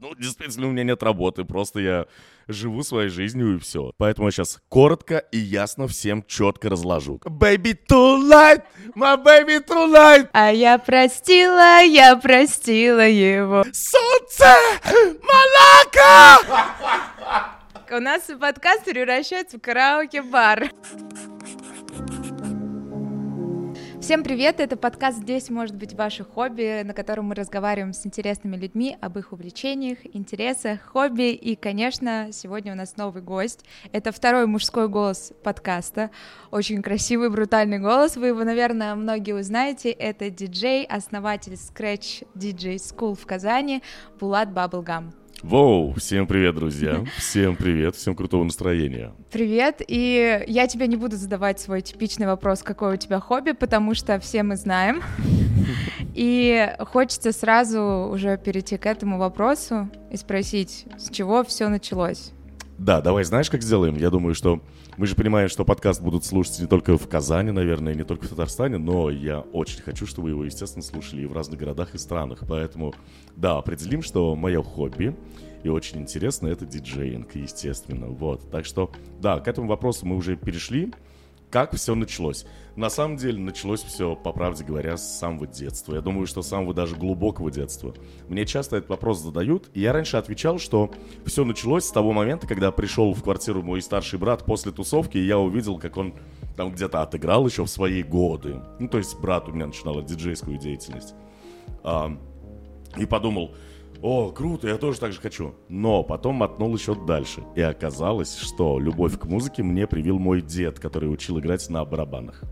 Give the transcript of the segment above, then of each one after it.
Ну, действительно, у меня нет работы, просто я живу своей жизнью и все. Поэтому я сейчас коротко и ясно всем четко разложу. Baby tonight, my baby tonight. А я простила, я простила его. Солнце, Монако! У нас подкаст превращается в караоке-бар. Всем привет! Это подкаст «Здесь может быть ваше хобби», на котором мы разговариваем с интересными людьми об их увлечениях, интересах, хобби. И, конечно, сегодня у нас новый гость. Это второй мужской голос подкаста. Очень красивый, брутальный голос. Вы его, наверное, многие узнаете. Это диджей, основатель Scratch DJ School в Казани Булат Баблгам. Воу, всем привет, друзья. Всем привет, всем крутого настроения. Привет, и я тебе не буду задавать свой типичный вопрос, какое у тебя хобби, потому что все мы знаем. И хочется сразу уже перейти к этому вопросу и спросить, с чего все началось? Да, давай, знаешь, как сделаем? Я думаю, что мы же понимаем, что подкаст будут слушать не только в Казани, наверное, не только в Татарстане, но я очень хочу, чтобы его, естественно, слушали и в разных городах и странах. Поэтому, да, определим, что мое хобби и очень интересно это диджеинг, естественно. Вот. Так что, да, к этому вопросу мы уже перешли. Как все началось? На самом деле началось все, по правде говоря, с самого детства. Я думаю, что с самого даже глубокого детства. Мне часто этот вопрос задают, и я раньше отвечал, что все началось с того момента, когда пришел в квартиру мой старший брат после тусовки, и я увидел, как он там где-то отыграл еще в свои годы. Ну, то есть брат у меня начинал диджейскую деятельность. А, и подумал, о, круто, я тоже так же хочу. Но потом мотнул еще дальше. И оказалось, что любовь к музыке мне привил мой дед, который учил играть на барабанах.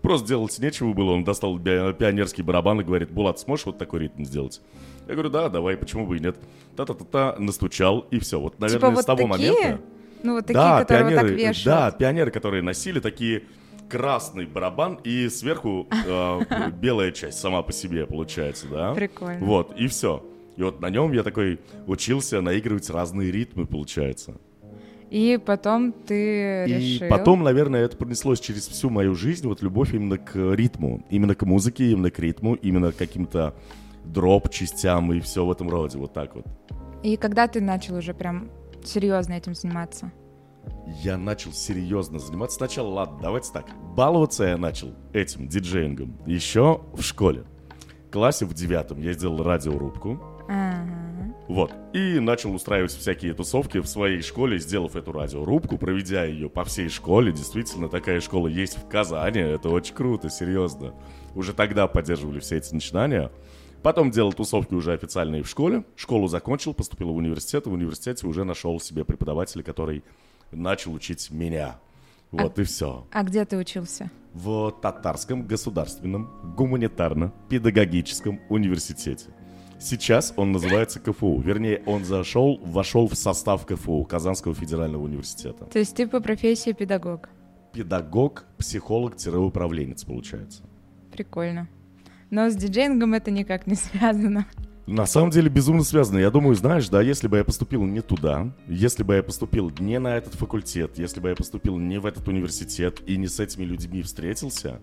Просто делать нечего было, он достал пионерский барабан и говорит, Булат, сможешь вот такой ритм сделать? Я говорю, да, давай, почему бы и нет. Та-та-та-та, настучал, и все. Вот, наверное, типа вот с того такие? момента... Ну, вот такие, да, которые пионеры, вот так вешают. Да, пионеры, которые носили такие красный барабан и сверху э, белая часть сама по себе получается, да? Прикольно. Вот, и все. И вот на нем я такой учился наигрывать разные ритмы, получается. И потом ты И решил... потом, наверное, это пронеслось через всю мою жизнь, вот любовь именно к ритму, именно к музыке, именно к ритму, именно к каким-то дроп-частям и все в этом роде, вот так вот. И когда ты начал уже прям серьезно этим заниматься? Я начал серьезно заниматься. Сначала, ладно, давайте так. Баловаться я начал этим диджеингом еще в школе. В классе в девятом я сделал радиорубку. Ага. Вот. И начал устраивать всякие тусовки в своей школе, сделав эту радиорубку, проведя ее по всей школе. Действительно, такая школа есть в Казани. Это очень круто, серьезно. Уже тогда поддерживали все эти начинания. Потом делал тусовки уже официальные в школе. Школу закончил, поступил в университет. В университете уже нашел себе преподавателя, который начал учить меня. Вот и все. А где ты учился? В Татарском государственном гуманитарно-педагогическом университете. Сейчас он называется КФУ. Вернее, он зашел, вошел в состав КФУ, Казанского федерального университета. То есть ты по профессии педагог? Педагог, психолог-управленец, получается. Прикольно. Но с диджеингом это никак не связано. На самом деле безумно связано. Я думаю, знаешь, да, если бы я поступил не туда, если бы я поступил не на этот факультет, если бы я поступил не в этот университет и не с этими людьми встретился,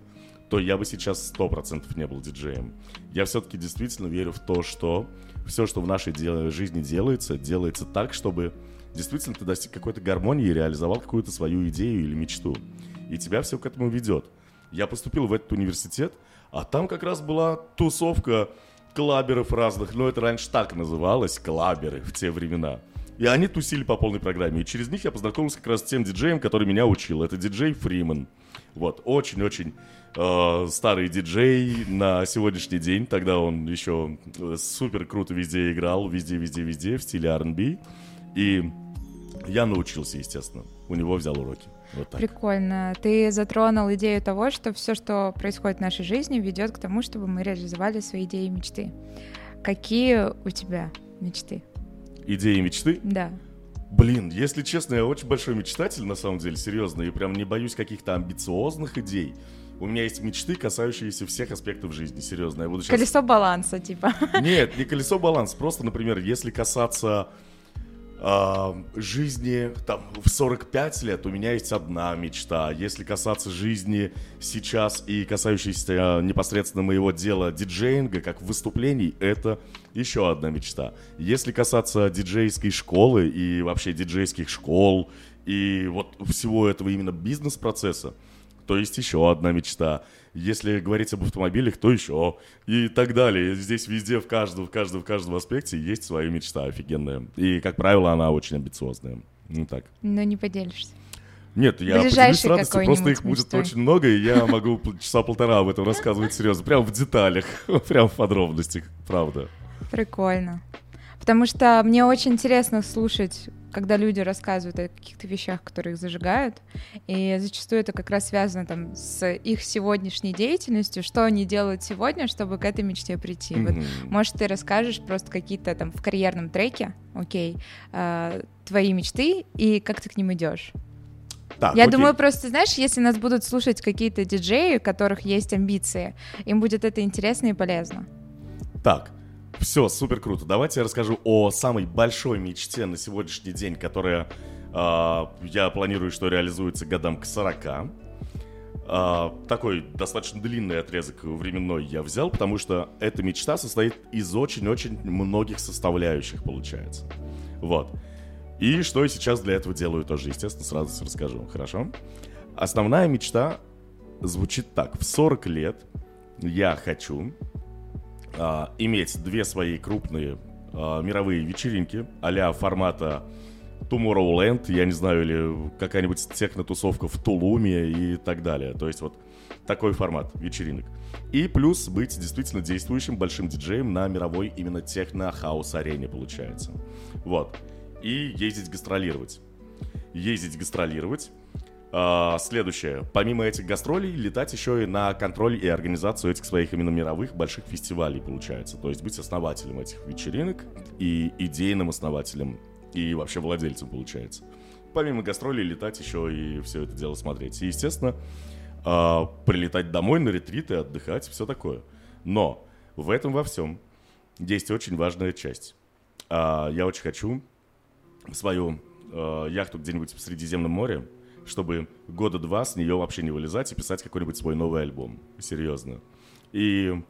то я бы сейчас сто процентов не был диджеем. Я все-таки действительно верю в то, что все, что в нашей де- жизни делается, делается так, чтобы действительно ты достиг какой-то гармонии и реализовал какую-то свою идею или мечту. И тебя все к этому ведет. Я поступил в этот университет, а там как раз была тусовка клаберов разных, но это раньше так называлось, клаберы в те времена. И они тусили по полной программе. И через них я познакомился как раз с тем диджеем, который меня учил. Это диджей Фриман. Вот, очень-очень э, старый диджей на сегодняшний день. Тогда он еще супер круто везде играл, везде-везде-везде в стиле R&B. И я научился, естественно. У него взял уроки. Вот так. Прикольно. Ты затронул идею того, что все, что происходит в нашей жизни, ведет к тому, чтобы мы реализовали свои идеи и мечты. Какие у тебя мечты? Идеи и мечты? Да. Блин, если честно, я очень большой мечтатель, на самом деле, серьезно, и прям не боюсь каких-то амбициозных идей. У меня есть мечты, касающиеся всех аспектов жизни, серьезно. Я буду сейчас... Колесо баланса, типа. Нет, не колесо баланс, просто, например, если касаться а, жизни там, в 45 лет у меня есть одна мечта. Если касаться жизни сейчас и касающейся непосредственно моего дела диджеинга, как выступлений, это еще одна мечта. Если касаться диджейской школы и вообще диджейских школ и вот всего этого именно бизнес-процесса, то есть еще одна мечта. Если говорить об автомобилях, то еще и так далее. Здесь везде, в каждом, в каждом, в каждом аспекте есть своя мечта офигенная. И, как правило, она очень амбициозная. Ну так. Но не поделишься. Нет, я поделюсь с радостью, просто их будет мечтой. очень много, и я могу часа полтора об этом рассказывать серьезно, прям в деталях, прям в подробностях, правда. Прикольно. Потому что мне очень интересно слушать, когда люди рассказывают о каких-то вещах, которые их зажигают, и зачастую это как раз связано там с их сегодняшней деятельностью, что они делают сегодня, чтобы к этой мечте прийти. Mm-hmm. Вот, может, ты расскажешь просто какие-то там в карьерном треке, окей, э, твои мечты и как ты к ним идешь. Так, Я окей. думаю, просто, знаешь, если нас будут слушать какие-то диджеи, у которых есть амбиции, им будет это интересно и полезно. Так, все, супер круто. Давайте я расскажу о самой большой мечте на сегодняшний день, которая э, я планирую, что реализуется годам к 40. Э, а, такой достаточно длинный отрезок временной я взял, потому что эта мечта состоит из очень-очень многих составляющих, получается. Вот. И что я сейчас для этого делаю, тоже, естественно, сразу расскажу. Хорошо? Основная мечта звучит так. В 40 лет я хочу а, иметь две свои крупные а, мировые вечеринки а формата Tomorrowland, я не знаю, или какая-нибудь техно-тусовка в Тулуме и так далее. То есть вот такой формат вечеринок. И плюс быть действительно действующим большим диджеем на мировой именно техно-хаус-арене, получается. Вот. И ездить гастролировать. Ездить гастролировать следующее. Помимо этих гастролей, летать еще и на контроль и организацию этих своих именно мировых больших фестивалей, получается. То есть быть основателем этих вечеринок и идейным основателем и вообще владельцем, получается. Помимо гастролей, летать еще и все это дело смотреть. И, естественно, uh, прилетать домой на ретриты, отдыхать, все такое. Но в этом во всем есть очень важная часть. Uh, я очень хочу свою яхту где-нибудь в Средиземном море чтобы года два с нее вообще не вылезать и писать какой-нибудь свой новый альбом. Серьезно. И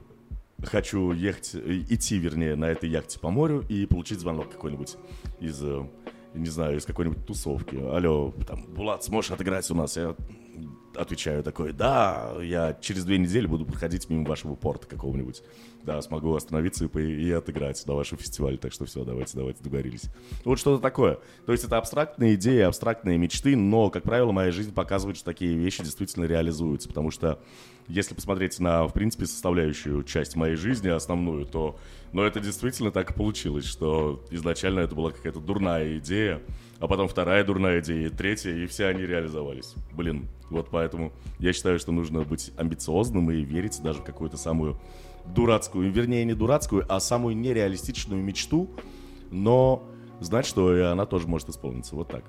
хочу ехать, идти, вернее, на этой яхте по морю и получить звонок какой-нибудь из, э, не знаю, из какой-нибудь тусовки. Алло, там, Булат, сможешь отыграть у нас? Я отвечаю такой, да, я через две недели буду проходить мимо вашего порта какого-нибудь. Да, смогу остановиться и, и отыграть на вашем фестивале, так что все, давайте, давайте, договорились. Вот что-то такое. То есть это абстрактные идеи, абстрактные мечты, но, как правило, моя жизнь показывает, что такие вещи действительно реализуются, потому что если посмотреть на, в принципе, составляющую часть моей жизни, основную, то, но это действительно так и получилось, что изначально это была какая-то дурная идея, а потом вторая дурная идея, и третья, и все они реализовались. Блин, вот поэтому я считаю, что нужно быть амбициозным и верить даже в какую-то самую дурацкую, вернее, не дурацкую, а самую нереалистичную мечту, но знать, что и она тоже может исполниться. Вот так.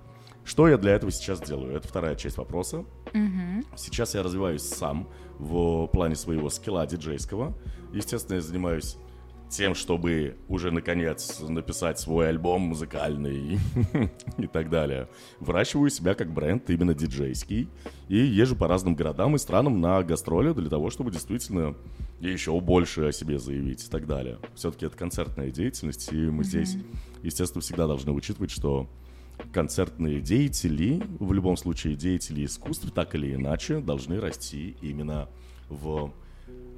Что я для этого сейчас делаю? Это вторая часть вопроса. Mm-hmm. Сейчас я развиваюсь сам в плане своего скилла диджейского. Естественно, я занимаюсь тем, чтобы уже наконец написать свой альбом музыкальный и так далее. Выращиваю себя как бренд именно диджейский и езжу по разным городам и странам на гастроли для того, чтобы действительно еще больше о себе заявить и так далее. Все-таки это концертная деятельность, и мы здесь, естественно, всегда должны учитывать, что концертные деятели, в любом случае деятели искусств, так или иначе, должны расти именно в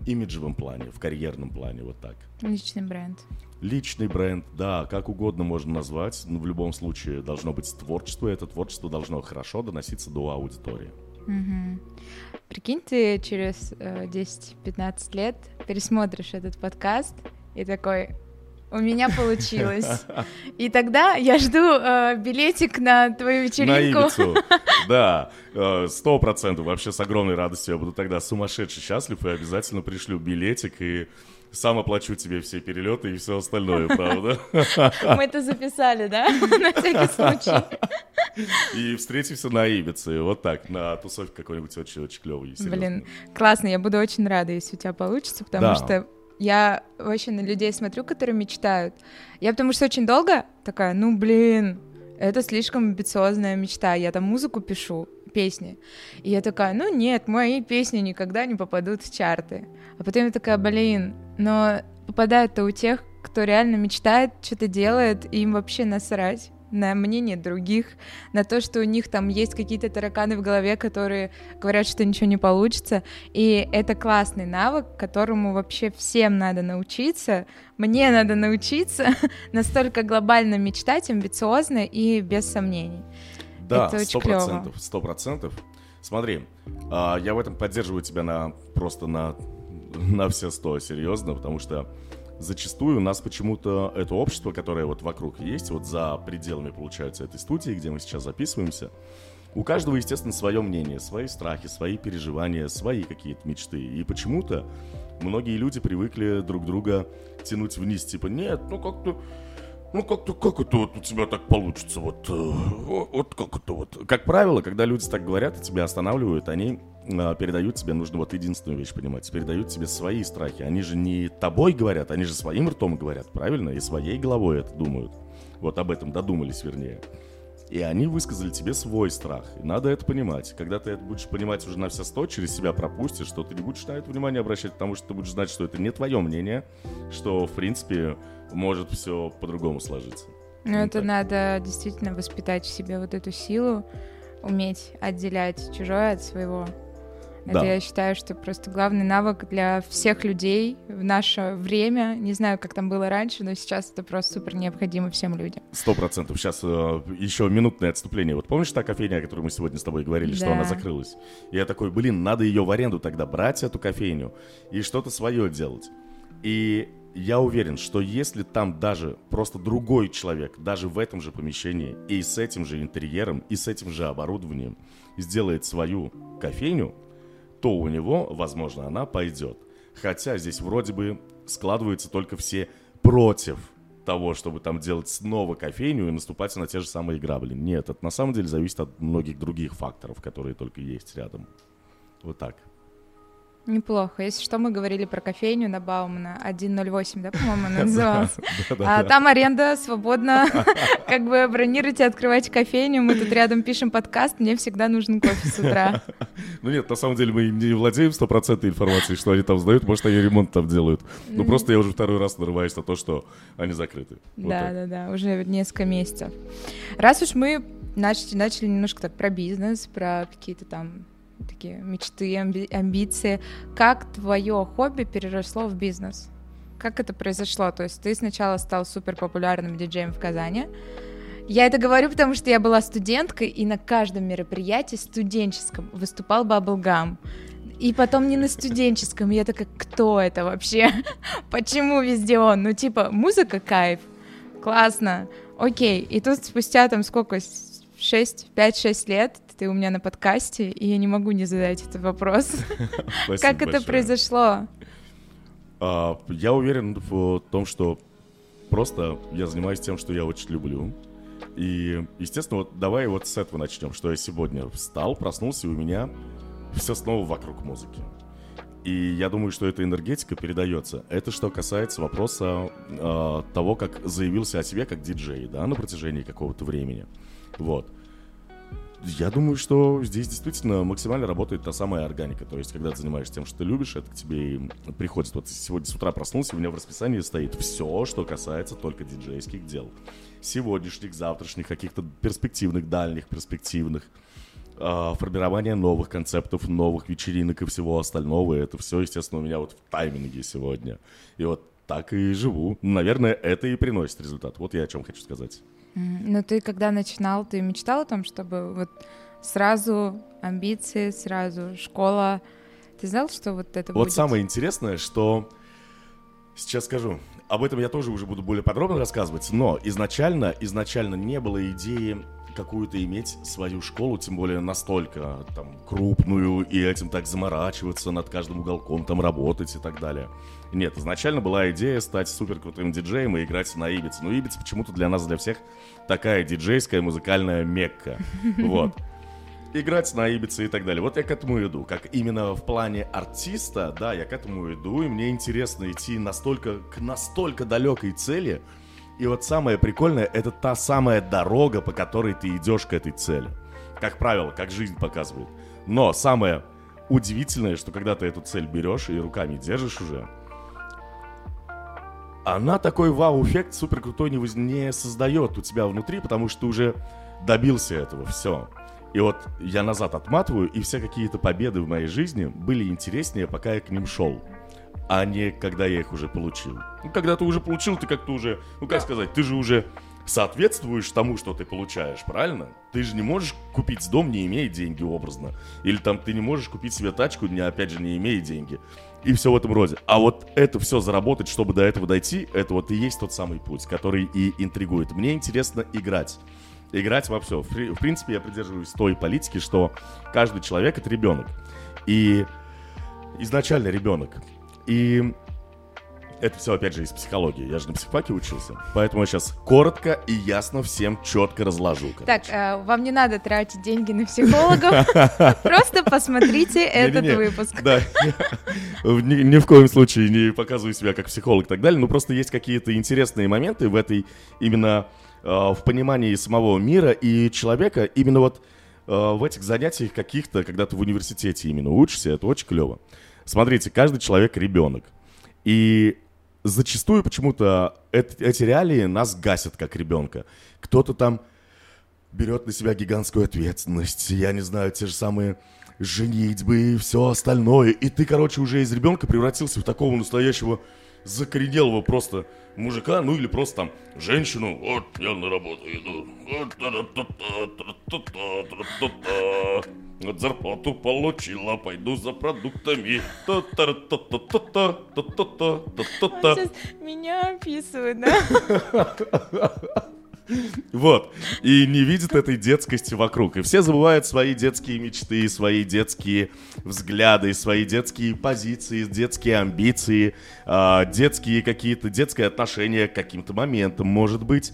имиджевом плане, в карьерном плане, вот так. Личный бренд. Личный бренд, да, как угодно можно назвать, но в любом случае должно быть творчество, и это творчество должно хорошо доноситься до аудитории. Угу. Прикинь, ты через э, 10-15 лет пересмотришь этот подкаст и такой, у меня получилось. И тогда я жду э, билетик на твою вечеринку. На Ибицу, да, э, сто процентов. Вообще с огромной радостью я буду тогда сумасшедший счастлив и обязательно пришлю билетик и сам оплачу тебе все перелеты и все остальное, правда? Мы это записали, да? На всякий случай. И встретимся на Ибице, вот так, на тусовке какой-нибудь очень-очень клевый. Блин, классно, я буду очень рада, если у тебя получится, потому что я вообще на людей смотрю, которые мечтают. Я потому что очень долго такая, ну блин, это слишком амбициозная мечта, я там музыку пишу, песни. И я такая, ну нет, мои песни никогда не попадут в чарты. А потом я такая, блин, но попадают-то у тех, кто реально мечтает, что-то делает, и им вообще насрать на мнение других, на то, что у них там есть какие-то тараканы в голове, которые говорят, что ничего не получится. И это классный навык, которому вообще всем надо научиться. Мне надо научиться настолько глобально мечтать, амбициозно и без сомнений. Да, сто процентов, сто процентов. Смотри, а, я в этом поддерживаю тебя на просто на на все сто, серьезно, потому что зачастую у нас почему-то это общество, которое вот вокруг есть, вот за пределами, получается, этой студии, где мы сейчас записываемся, у каждого, естественно, свое мнение, свои страхи, свои переживания, свои какие-то мечты. И почему-то многие люди привыкли друг друга тянуть вниз, типа, нет, ну как-то, ну как-то, как это вот у тебя так получится, вот, э, вот как это вот. Как правило, когда люди так говорят и тебя останавливают, они передают тебе, нужно вот единственную вещь понимать, передают тебе свои страхи. Они же не тобой говорят, они же своим ртом говорят, правильно? И своей головой это думают. Вот об этом додумались, вернее. И они высказали тебе свой страх. И надо это понимать. Когда ты это будешь понимать уже на все сто, через себя пропустишь, что ты не будешь на это внимание обращать, потому что ты будешь знать, что это не твое мнение, что, в принципе, может все по-другому сложиться. Ну, это так. надо действительно воспитать в себе вот эту силу, уметь отделять чужое от своего. Это да. я считаю, что просто главный навык для всех людей в наше время. Не знаю, как там было раньше, но сейчас это просто супер необходимо всем людям. Сто процентов. Сейчас э, еще минутное отступление. Вот помнишь та кофейня, о которой мы сегодня с тобой говорили, да. что она закрылась? Я такой, блин, надо ее в аренду тогда брать, эту кофейню, и что-то свое делать. И я уверен, что если там даже просто другой человек, даже в этом же помещении, и с этим же интерьером, и с этим же оборудованием, сделает свою кофейню, то у него, возможно, она пойдет. Хотя здесь вроде бы складываются только все против того, чтобы там делать снова кофейню и наступать на те же самые грабли. Нет, это на самом деле зависит от многих других факторов, которые только есть рядом. Вот так. Неплохо. Если что, мы говорили про кофейню на Баумана 108, да, по-моему, она называлась. А там аренда свободно. Как бы бронируйте, открывайте кофейню. Мы тут рядом пишем подкаст, мне всегда нужен кофе с утра. Ну нет, на самом деле мы не владеем стопроцентной информацией, что они там сдают. Может, они ремонт там делают. Ну просто я уже второй раз нарываюсь на то, что они закрыты. Да, да, да, уже несколько месяцев. Раз уж мы начали немножко так про бизнес, про какие-то там такие мечты, амби- амбиции. Как твое хобби переросло в бизнес? Как это произошло? То есть ты сначала стал супер популярным диджеем в Казани. Я это говорю, потому что я была студенткой, и на каждом мероприятии студенческом выступал Bubblegum. И потом не на студенческом. Я такая, кто это вообще? Почему везде он? Ну, типа, музыка кайф. Классно. Окей. И тут спустя там сколько? 6, 5-6 лет ты у меня на подкасте, и я не могу не задать этот вопрос. Как это произошло? А, я уверен в том, что просто я занимаюсь тем, что я очень люблю. И, естественно, вот давай вот с этого начнем, что я сегодня встал, проснулся, и у меня все снова вокруг музыки. И я думаю, что эта энергетика передается. Это что касается вопроса э, того, как заявился о себе как диджей, да, на протяжении какого-то времени. Вот я думаю, что здесь действительно максимально работает та самая органика. То есть, когда ты занимаешься тем, что ты любишь, это к тебе приходит. Вот сегодня с утра проснулся, у меня в расписании стоит все, что касается только диджейских дел. Сегодняшних, завтрашних, каких-то перспективных, дальних перспективных. Э, формирование новых концептов, новых вечеринок и всего остального. Это все, естественно, у меня вот в тайминге сегодня. И вот так и живу. Наверное, это и приносит результат. Вот я о чем хочу сказать. Но ты когда начинал, ты мечтал о том, чтобы вот сразу амбиции, сразу школа. Ты знал, что вот это вот будет? самое интересное, что сейчас скажу. Об этом я тоже уже буду более подробно рассказывать, но изначально, изначально не было идеи какую-то иметь свою школу, тем более настолько там крупную, и этим так заморачиваться, над каждым уголком там работать и так далее. Нет, изначально была идея стать супер крутым диджеем и играть на Ибице. Но Ибица почему-то для нас, для всех, такая диджейская музыкальная мекка. Вот. Играть на Ибице и так далее. Вот я к этому иду. Как именно в плане артиста, да, я к этому иду, и мне интересно идти настолько, к настолько далекой цели, И вот самое прикольное, это та самая дорога, по которой ты идешь к этой цели. Как правило, как жизнь показывает. Но самое удивительное, что когда ты эту цель берешь и руками держишь уже, она такой вау-эффект супер крутой не, воз... не создает у тебя внутри, потому что ты уже добился этого, все. И вот я назад отматываю, и все какие-то победы в моей жизни были интереснее, пока я к ним шел, а не когда я их уже получил. Ну, когда ты уже получил, ты как-то уже, ну как сказать, ты же уже соответствуешь тому, что ты получаешь, правильно? Ты же не можешь купить дом, не имея деньги, образно. Или там ты не можешь купить себе тачку, не, опять же, не имея деньги. И все в этом роде. А вот это все заработать, чтобы до этого дойти, это вот и есть тот самый путь, который и интригует. Мне интересно играть. Играть во все. В принципе, я придерживаюсь той политики, что каждый человек это ребенок. И изначально ребенок. И это все, опять же, из психологии. Я же на психфаке учился. Поэтому я сейчас коротко и ясно всем четко разложу. Короче. Так, э, вам не надо тратить деньги на психологов. Просто посмотрите этот выпуск. Да, ни в коем случае не показываю себя как психолог и так далее. Но просто есть какие-то интересные моменты в этой именно э, в понимании самого мира и человека. Именно вот э, в этих занятиях каких-то, когда ты в университете именно учишься, это очень клево. Смотрите, каждый человек ребенок. И зачастую почему-то эти реалии нас гасят как ребенка. Кто-то там берет на себя гигантскую ответственность, я не знаю, те же самые женитьбы и все остальное. И ты, короче, уже из ребенка превратился в такого настоящего закоренелого просто мужика, ну или просто там женщину. Вот я на работу иду. Вот зарплату получила, пойду за продуктами. Сейчас меня описывают, да? Вот. И не видит этой детскости вокруг. И все забывают свои детские мечты, свои детские взгляды, свои детские позиции, детские амбиции, э, детские какие-то, детское отношение к каким-то моментам, может быть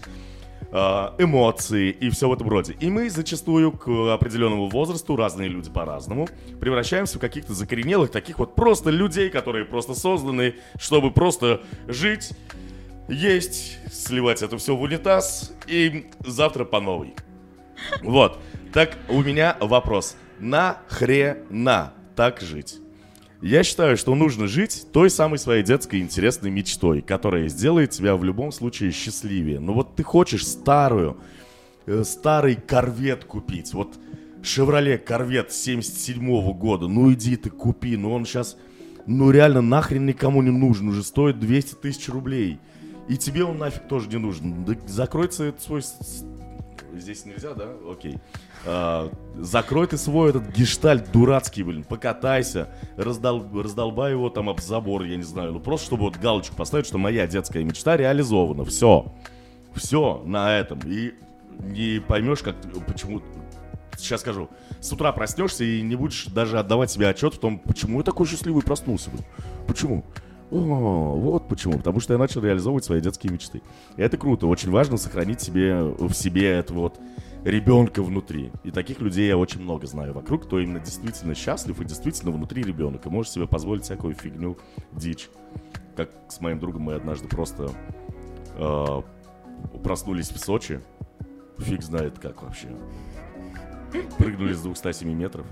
а, эмоции и все в этом роде. И мы зачастую к определенному возрасту, разные люди по-разному, превращаемся в каких-то закоренелых, таких вот просто людей, которые просто созданы, чтобы просто жить есть, сливать это все в унитаз и завтра по новой. Вот. Так, у меня вопрос. Нахрена так жить? Я считаю, что нужно жить той самой своей детской интересной мечтой, которая сделает тебя в любом случае счастливее. Но вот ты хочешь старую, э, старый корвет купить. Вот Chevrolet Корвет 77 -го года. Ну иди ты купи. Ну он сейчас, ну реально нахрен никому не нужен. Уже стоит 200 тысяч рублей. И тебе он нафиг тоже не нужен. Этот свой... Здесь нельзя, да? Окей. А, закрой ты свой этот гештальт дурацкий, блин. Покатайся. Раздол... Раздолбай его там об забор, я не знаю. Ну просто, чтобы вот галочку поставить, что моя детская мечта реализована. Все. Все на этом. И не поймешь, как... Почему... Сейчас скажу. С утра проснешься и не будешь даже отдавать себе отчет в том, почему я такой счастливый проснулся. Блин. Почему? О, вот почему. Потому что я начал реализовывать свои детские мечты. И это круто. Очень важно сохранить себе в себе это вот ребенка внутри. И таких людей я очень много знаю вокруг, кто именно действительно счастлив и действительно внутри ребенка. Может себе позволить всякую фигню, дичь. Как с моим другом мы однажды просто э, проснулись в Сочи. Фиг знает как вообще. Прыгнули с 207 метров.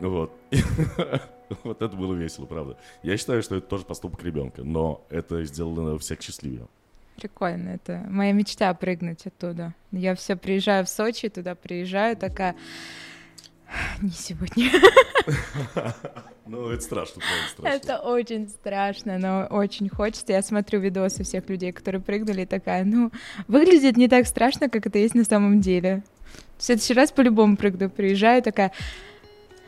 Вот. Вот это было весело, правда. Я считаю, что это тоже поступок ребенка, но это сделано всех счастливее. Прикольно, это моя мечта прыгнуть оттуда. Я все приезжаю в Сочи, туда приезжаю, такая... Не сегодня. Ну, это страшно, правда, страшно. Это очень страшно, но очень хочется. Я смотрю видосы всех людей, которые прыгнули, и такая, ну, выглядит не так страшно, как это есть на самом деле. В следующий раз по-любому прыгну, приезжаю, такая,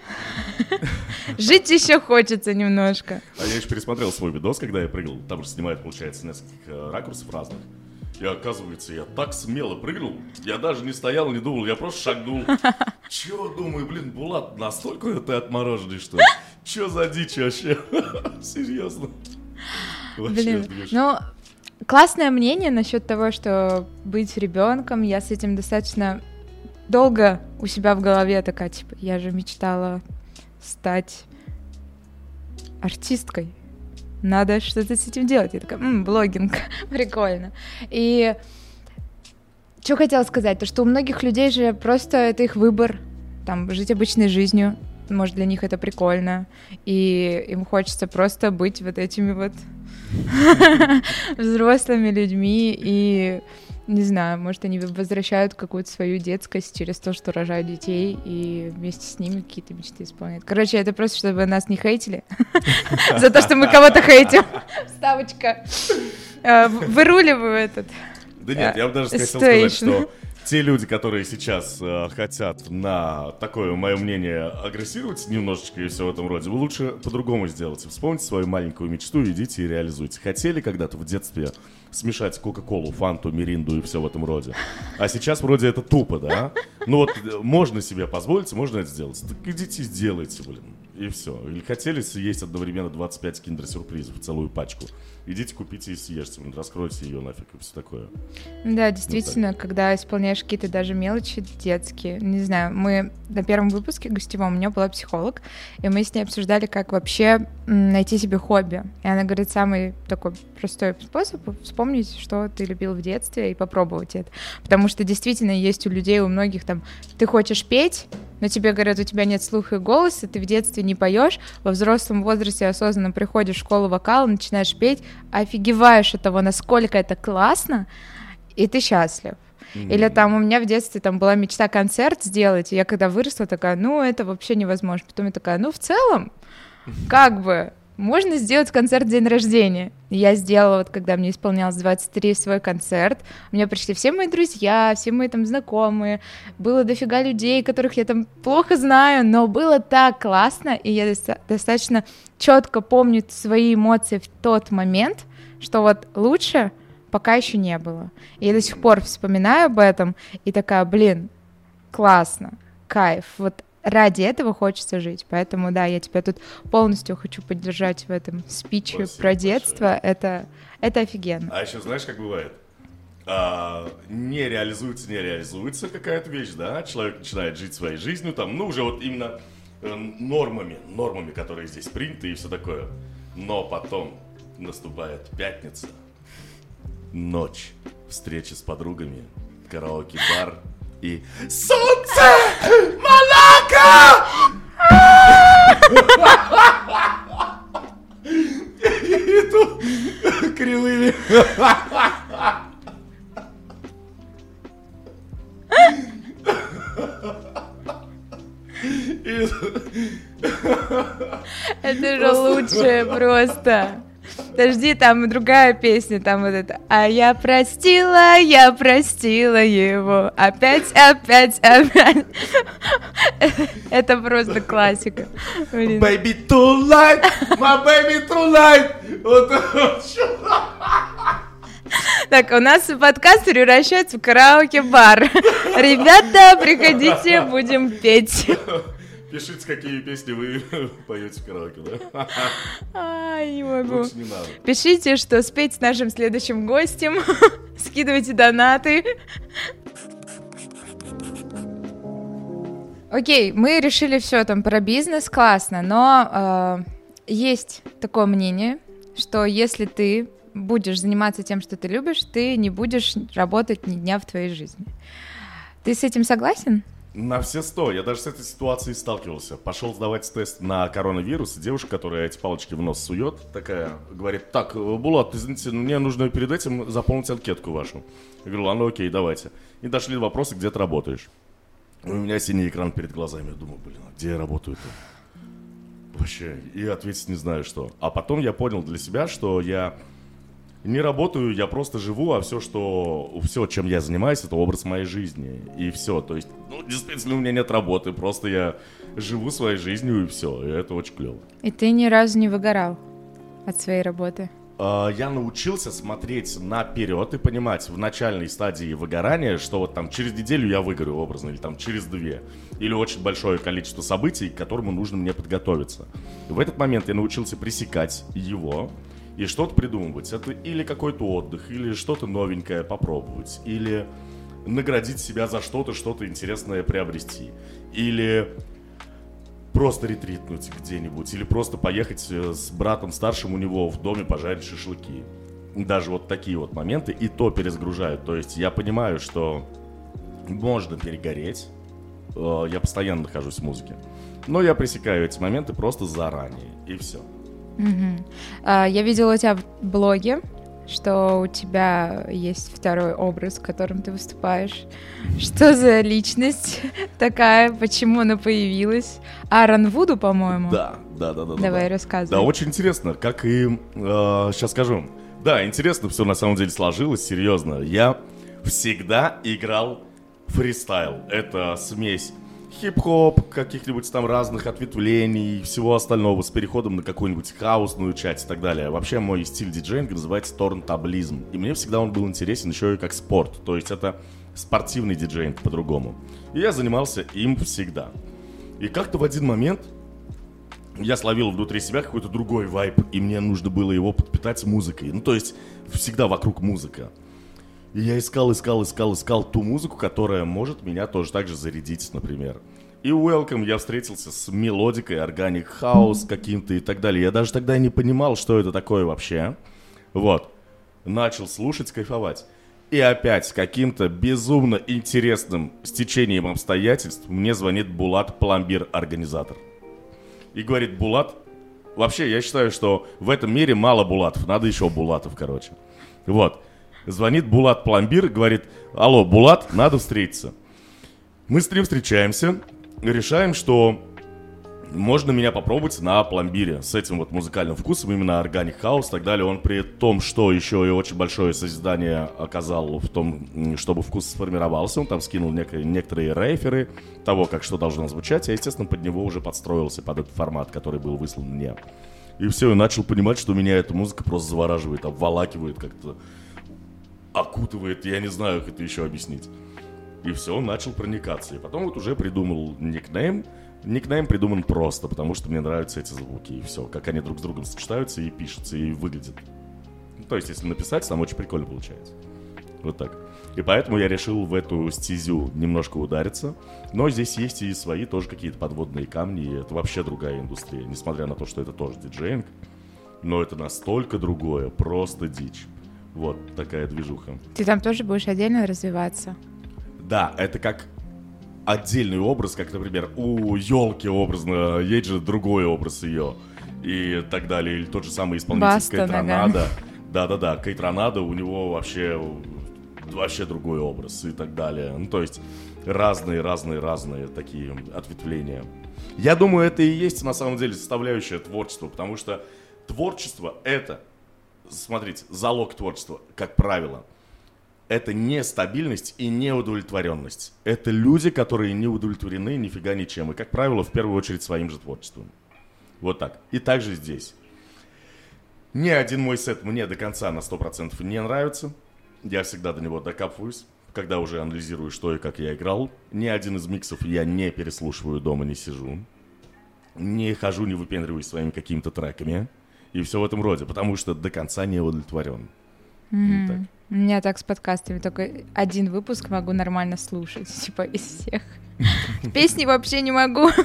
Жить еще хочется немножко. А я еще пересмотрел свой видос, когда я прыгал. Там же снимают, получается, несколько э, ракурсов разных. И оказывается, я так смело прыгнул, я даже не стоял, не думал, я просто шагнул. Чего, думаю, блин, Булат, настолько ты отмороженный, что ли? Че за дичь вообще? Серьезно. Блин, ну, классное мнение насчет того, что быть ребенком, я с этим достаточно долго у себя в голове такая, типа, я же мечтала стать артисткой. надо что-то с этим делать. Я такая, м-м, блогинг, прикольно. И что хотела сказать, то что у многих людей же просто это их выбор, там, жить обычной жизнью, может, для них это прикольно, и им хочется просто быть вот этими вот взрослыми людьми, и не знаю, может, они возвращают какую-то свою детскость через то, что рожают детей, и вместе с ними какие-то мечты исполняют. Короче, это просто, чтобы нас не хейтили за то, что мы кого-то хейтим. Вставочка. Э, выруливаю этот. Да нет, я бы даже хотел сказать, что те люди, которые сейчас э, хотят на такое, мое мнение, агрессировать немножечко и все в этом роде, вы лучше по-другому сделайте. Вспомните свою маленькую мечту, идите и реализуйте. Хотели когда-то в детстве смешать Кока-Колу, Фанту, Миринду и все в этом роде. А сейчас вроде это тупо, да? Ну вот э, можно себе позволить, можно это сделать. Так идите сделайте, блин. И все. Или хотели съесть одновременно 25 киндер-сюрпризов, целую пачку идите купите и съешьте, раскройте ее нафиг и все такое. Да, действительно, вот когда исполняешь какие-то даже мелочи детские, не знаю, мы на первом выпуске гостевом у меня была психолог, и мы с ней обсуждали, как вообще найти себе хобби. И она говорит, самый такой простой способ вспомнить, что ты любил в детстве, и попробовать это. Потому что действительно есть у людей, у многих там, ты хочешь петь, но тебе говорят, у тебя нет слуха и голоса, ты в детстве не поешь, во взрослом возрасте осознанно приходишь в школу вокала, начинаешь петь, офигеваешь от того, насколько это классно, и ты счастлив. Mm-hmm. Или там у меня в детстве там была мечта концерт сделать, и я когда выросла такая, ну это вообще невозможно. Потом я такая, ну в целом, как бы можно сделать концерт день рождения. Я сделала, вот когда мне исполнялось 23, свой концерт. У меня пришли все мои друзья, все мои там знакомые. Было дофига людей, которых я там плохо знаю, но было так классно, и я достаточно четко помню свои эмоции в тот момент, что вот лучше пока еще не было. И я до сих пор вспоминаю об этом и такая, блин, классно, кайф. Вот ради этого хочется жить. Поэтому, да, я тебя тут полностью хочу поддержать в этом спиче Спасибо про детство. Большое. Это, это офигенно. А еще знаешь, как бывает? А, не реализуется, не реализуется какая-то вещь, да, человек начинает жить своей жизнью, там, ну, уже вот именно э, нормами, нормами, которые здесь приняты и все такое. Но потом наступает пятница, ночь, встреча с подругами, караоке-бар, и Солнце! Малака! Иду кривыми. Это же лучшее просто. Подожди, там другая песня, там вот это. А я простила, я простила его. Опять, опять, опять. Это просто классика. Baby tonight, my baby tonight. Вот так, у нас подкаст превращается в караоке-бар. Ребята, приходите, будем петь. Пишите, какие песни вы поете в караоке, да? Ай, не могу. Лучше не надо. Пишите, что спеть с нашим следующим гостем. Скидывайте донаты. Окей, мы решили все там про бизнес, классно, но э, есть такое мнение, что если ты будешь заниматься тем, что ты любишь, ты не будешь работать ни дня в твоей жизни. Ты с этим согласен? На все сто. Я даже с этой ситуацией сталкивался. Пошел сдавать тест на коронавирус, девушка, которая эти палочки в нос сует, такая, говорит, так, Булат, извините, мне нужно перед этим заполнить анкетку вашу. Я говорю, ладно, окей, давайте. И дошли вопросы, где ты работаешь. У меня синий экран перед глазами. Я думаю, блин, а где я работаю-то? Вообще, и ответить не знаю что. А потом я понял для себя, что я не работаю, я просто живу, а все, что, все, чем я занимаюсь, это образ моей жизни. И все, то есть, ну, действительно, у меня нет работы, просто я живу своей жизнью, и все, и это очень клево. И ты ни разу не выгорал от своей работы? А, я научился смотреть наперед и понимать в начальной стадии выгорания, что вот там через неделю я выгорю образно, или там через две, или очень большое количество событий, к которым нужно мне подготовиться. И в этот момент я научился пресекать его, и что-то придумывать. Это или какой-то отдых, или что-то новенькое попробовать, или наградить себя за что-то, что-то интересное приобрести, или просто ретритнуть где-нибудь, или просто поехать э, с братом старшим у него в доме пожарить шашлыки. Даже вот такие вот моменты, и то перезагружают. То есть я понимаю, что можно перегореть, э, я постоянно нахожусь в музыке, но я пресекаю эти моменты просто заранее, и все. Угу. А, я видела у тебя в блоге, что у тебя есть второй образ, в котором ты выступаешь. Что за личность такая? Почему она появилась? Аарон Вуду, по-моему? Да, да, да, да. Давай да. рассказывай. Да, очень интересно, как и... Э, сейчас скажу. Да, интересно все на самом деле сложилось, серьезно. Я всегда играл фристайл. Это смесь хип-хоп, каких-нибудь там разных ответвлений и всего остального с переходом на какую-нибудь хаосную часть и так далее. Вообще мой стиль диджеинга называется торнтаблизм. И мне всегда он был интересен еще и как спорт. То есть это спортивный диджеинг по-другому. И я занимался им всегда. И как-то в один момент я словил внутри себя какой-то другой вайб, и мне нужно было его подпитать музыкой. Ну, то есть всегда вокруг музыка. И я искал, искал, искал, искал ту музыку, которая может меня тоже так же зарядить, например. И Welcome я встретился с мелодикой, organic house каким-то и так далее. Я даже тогда не понимал, что это такое вообще. Вот. Начал слушать, кайфовать. И опять каким-то безумно интересным стечением обстоятельств мне звонит Булат Пломбир, организатор. И говорит, Булат, вообще я считаю, что в этом мире мало Булатов, надо еще Булатов, короче. Вот. Звонит Булат Пломбир, говорит, алло, Булат, надо встретиться. Мы с ним встречаемся, решаем, что можно меня попробовать на пломбире с этим вот музыкальным вкусом, именно organic house и так далее. Он при том, что еще и очень большое созидание оказал в том, чтобы вкус сформировался. Он там скинул некие, некоторые рейферы того, как что должно звучать. Я, естественно, под него уже подстроился, под этот формат, который был выслан мне. И все, и начал понимать, что меня эта музыка просто завораживает, обволакивает как-то окутывает, я не знаю, как это еще объяснить. И все, он начал проникаться. И потом вот уже придумал никнейм. Никнейм придуман просто, потому что мне нравятся эти звуки. И все, как они друг с другом сочетаются и пишутся, и выглядят. Ну, то есть, если написать, там очень прикольно получается. Вот так. И поэтому я решил в эту стезю немножко удариться. Но здесь есть и свои тоже какие-то подводные камни. И это вообще другая индустрия. Несмотря на то, что это тоже диджеинг. Но это настолько другое, просто дичь. Вот такая движуха. Ты там тоже будешь отдельно развиваться? Да, это как отдельный образ, как, например, у елки образно, есть же другой образ ее и так далее. Или тот же самый исполнитель Баста, Кейтронада. Да-да-да, Кейтронада, у него вообще вообще другой образ и так далее. Ну, то есть разные-разные-разные такие ответвления. Я думаю, это и есть на самом деле составляющая творчества, потому что творчество — это смотрите, залог творчества, как правило, это нестабильность и неудовлетворенность. Это люди, которые не удовлетворены нифига ничем. И, как правило, в первую очередь своим же творчеством. Вот так. И также здесь. Ни один мой сет мне до конца на 100% не нравится. Я всегда до него докапываюсь, когда уже анализирую, что и как я играл. Ни один из миксов я не переслушиваю дома, не сижу. Не хожу, не выпендриваюсь своими какими-то треками и все в этом роде, потому что до конца не удовлетворен. Mm-hmm. У меня так с подкастами, только один выпуск могу нормально слушать, типа из всех. Песни вообще не могу.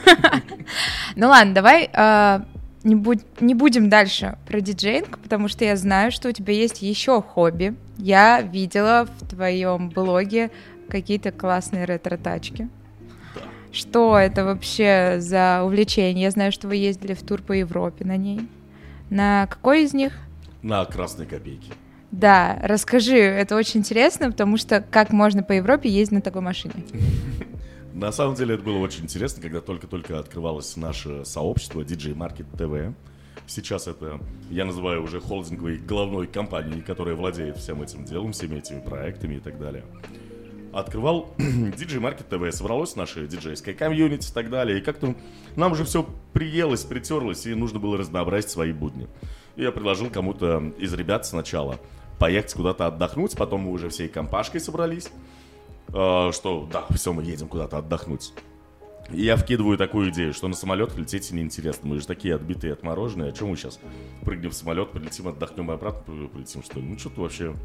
Ну ладно, давай а, не, будь, не будем дальше про диджейнг, потому что я знаю, что у тебя есть еще хобби. Я видела в твоем блоге какие-то классные ретро-тачки. Что это вообще за увлечение? Я знаю, что вы ездили в тур по Европе на ней. На какой из них? На красной копейке. Да, расскажи, это очень интересно, потому что как можно по Европе ездить на такой машине? На самом деле это было очень интересно, когда только-только открывалось наше сообщество DJ Market TV. Сейчас это, я называю уже холдинговой головной компанией, которая владеет всем этим делом, всеми этими проектами и так далее. Открывал DJ Market TV, собралось наше диджейское комьюнити и так далее, и как-то нам уже все приелось, притерлось, и нужно было разнообразить свои будни. И я предложил кому-то из ребят сначала поехать куда-то отдохнуть, потом мы уже всей компашкой собрались, э, что да, все, мы едем куда-то отдохнуть. И я вкидываю такую идею, что на самолет лететь неинтересно. Мы же такие отбитые, отмороженные. А чем мы сейчас прыгнем в самолет, полетим, отдохнем и обратно полетим, что ли? Ну, что-то вообще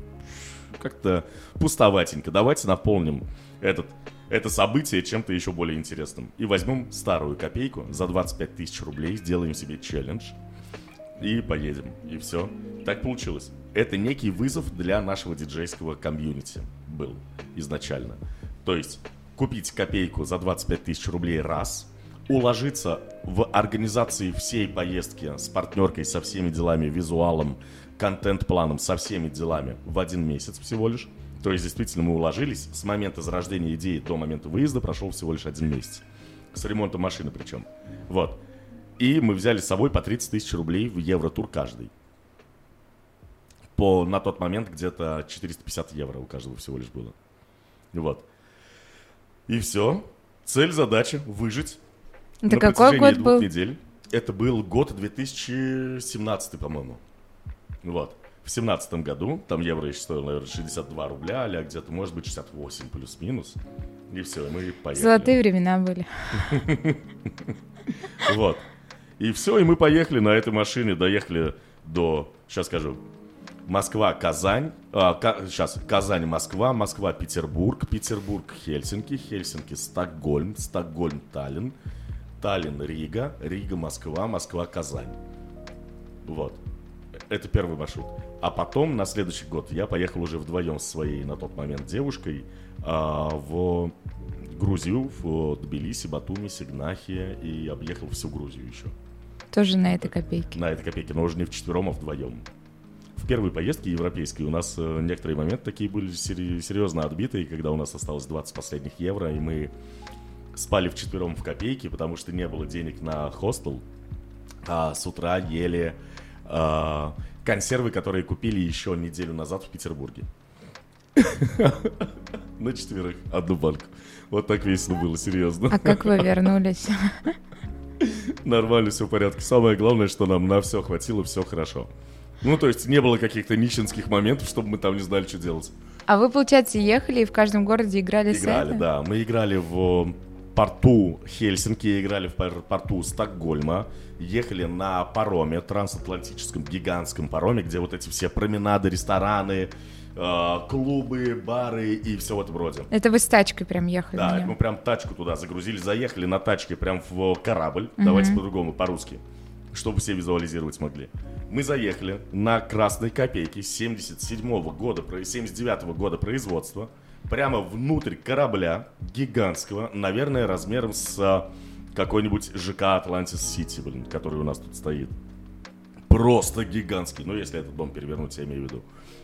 как-то пустоватенько. Давайте наполним этот, это событие чем-то еще более интересным. И возьмем старую копейку за 25 тысяч рублей, сделаем себе челлендж и поедем. И все. Так получилось. Это некий вызов для нашего диджейского комьюнити был изначально. То есть купить копейку за 25 тысяч рублей раз, уложиться в организации всей поездки с партнеркой, со всеми делами, визуалом, контент-планом, со всеми делами в один месяц всего лишь. То есть, действительно, мы уложились. С момента зарождения идеи до момента выезда прошел всего лишь один месяц. С ремонтом машины причем. Вот. И мы взяли с собой по 30 тысяч рублей в Евротур каждый. По, на тот момент где-то 450 евро у каждого всего лишь было. Вот. И все. Цель, задача – выжить. Это какой год двух был? недель. Это был год 2017, по-моему. Вот. В семнадцатом году, там евро еще стоило, наверное, 62 рубля, а где-то, может быть, 68 плюс-минус. И все, мы поехали. Золотые времена были. Вот. И все, и мы поехали на этой машине, доехали до, сейчас скажу, Москва, Казань, а, Ка, сейчас, Казань, Москва, Москва, Петербург, Петербург, Хельсинки, Хельсинки, Стокгольм, Стокгольм, Таллин, Таллин, Рига, Рига, Москва, Москва, Казань. Вот. Это первый маршрут. А потом, на следующий год, я поехал уже вдвоем с своей на тот момент девушкой а, в Грузию, в Тбилиси, Батуми, Сигнахе и объехал всю Грузию еще. Тоже на этой копейке. На этой копейке, но уже не в четвером, а вдвоем в первой поездке европейской у нас э, некоторые моменты такие были серьезно отбитые, когда у нас осталось 20 последних евро, и мы спали в четвером в копейке, потому что не было денег на хостел, а с утра ели а, консервы, которые купили еще неделю назад в Петербурге. На четверых одну банку. Вот так весело было, серьезно. А как вы вернулись? Нормально, все в порядке. Самое главное, что нам на все хватило, все хорошо. Ну, то есть не было каких-то нищенских моментов, чтобы мы там не знали, что делать. А вы, получается, ехали и в каждом городе играли Играли, да. Мы играли в порту Хельсинки, играли в порту Стокгольма, ехали на пароме, трансатлантическом, гигантском пароме, где вот эти все променады, рестораны, э, клубы, бары и все в этом роде. Это вы с тачкой прям ехали? Да, мы прям тачку туда загрузили, заехали на тачке прям в корабль, угу. давайте по-другому, по-русски чтобы все визуализировать могли. Мы заехали на красной копейке 77 -го года, 79 -го года производства, прямо внутрь корабля гигантского, наверное, размером с а, какой-нибудь ЖК Атлантис Сити, блин, который у нас тут стоит. Просто гигантский, ну, если этот дом перевернуть, я имею в виду.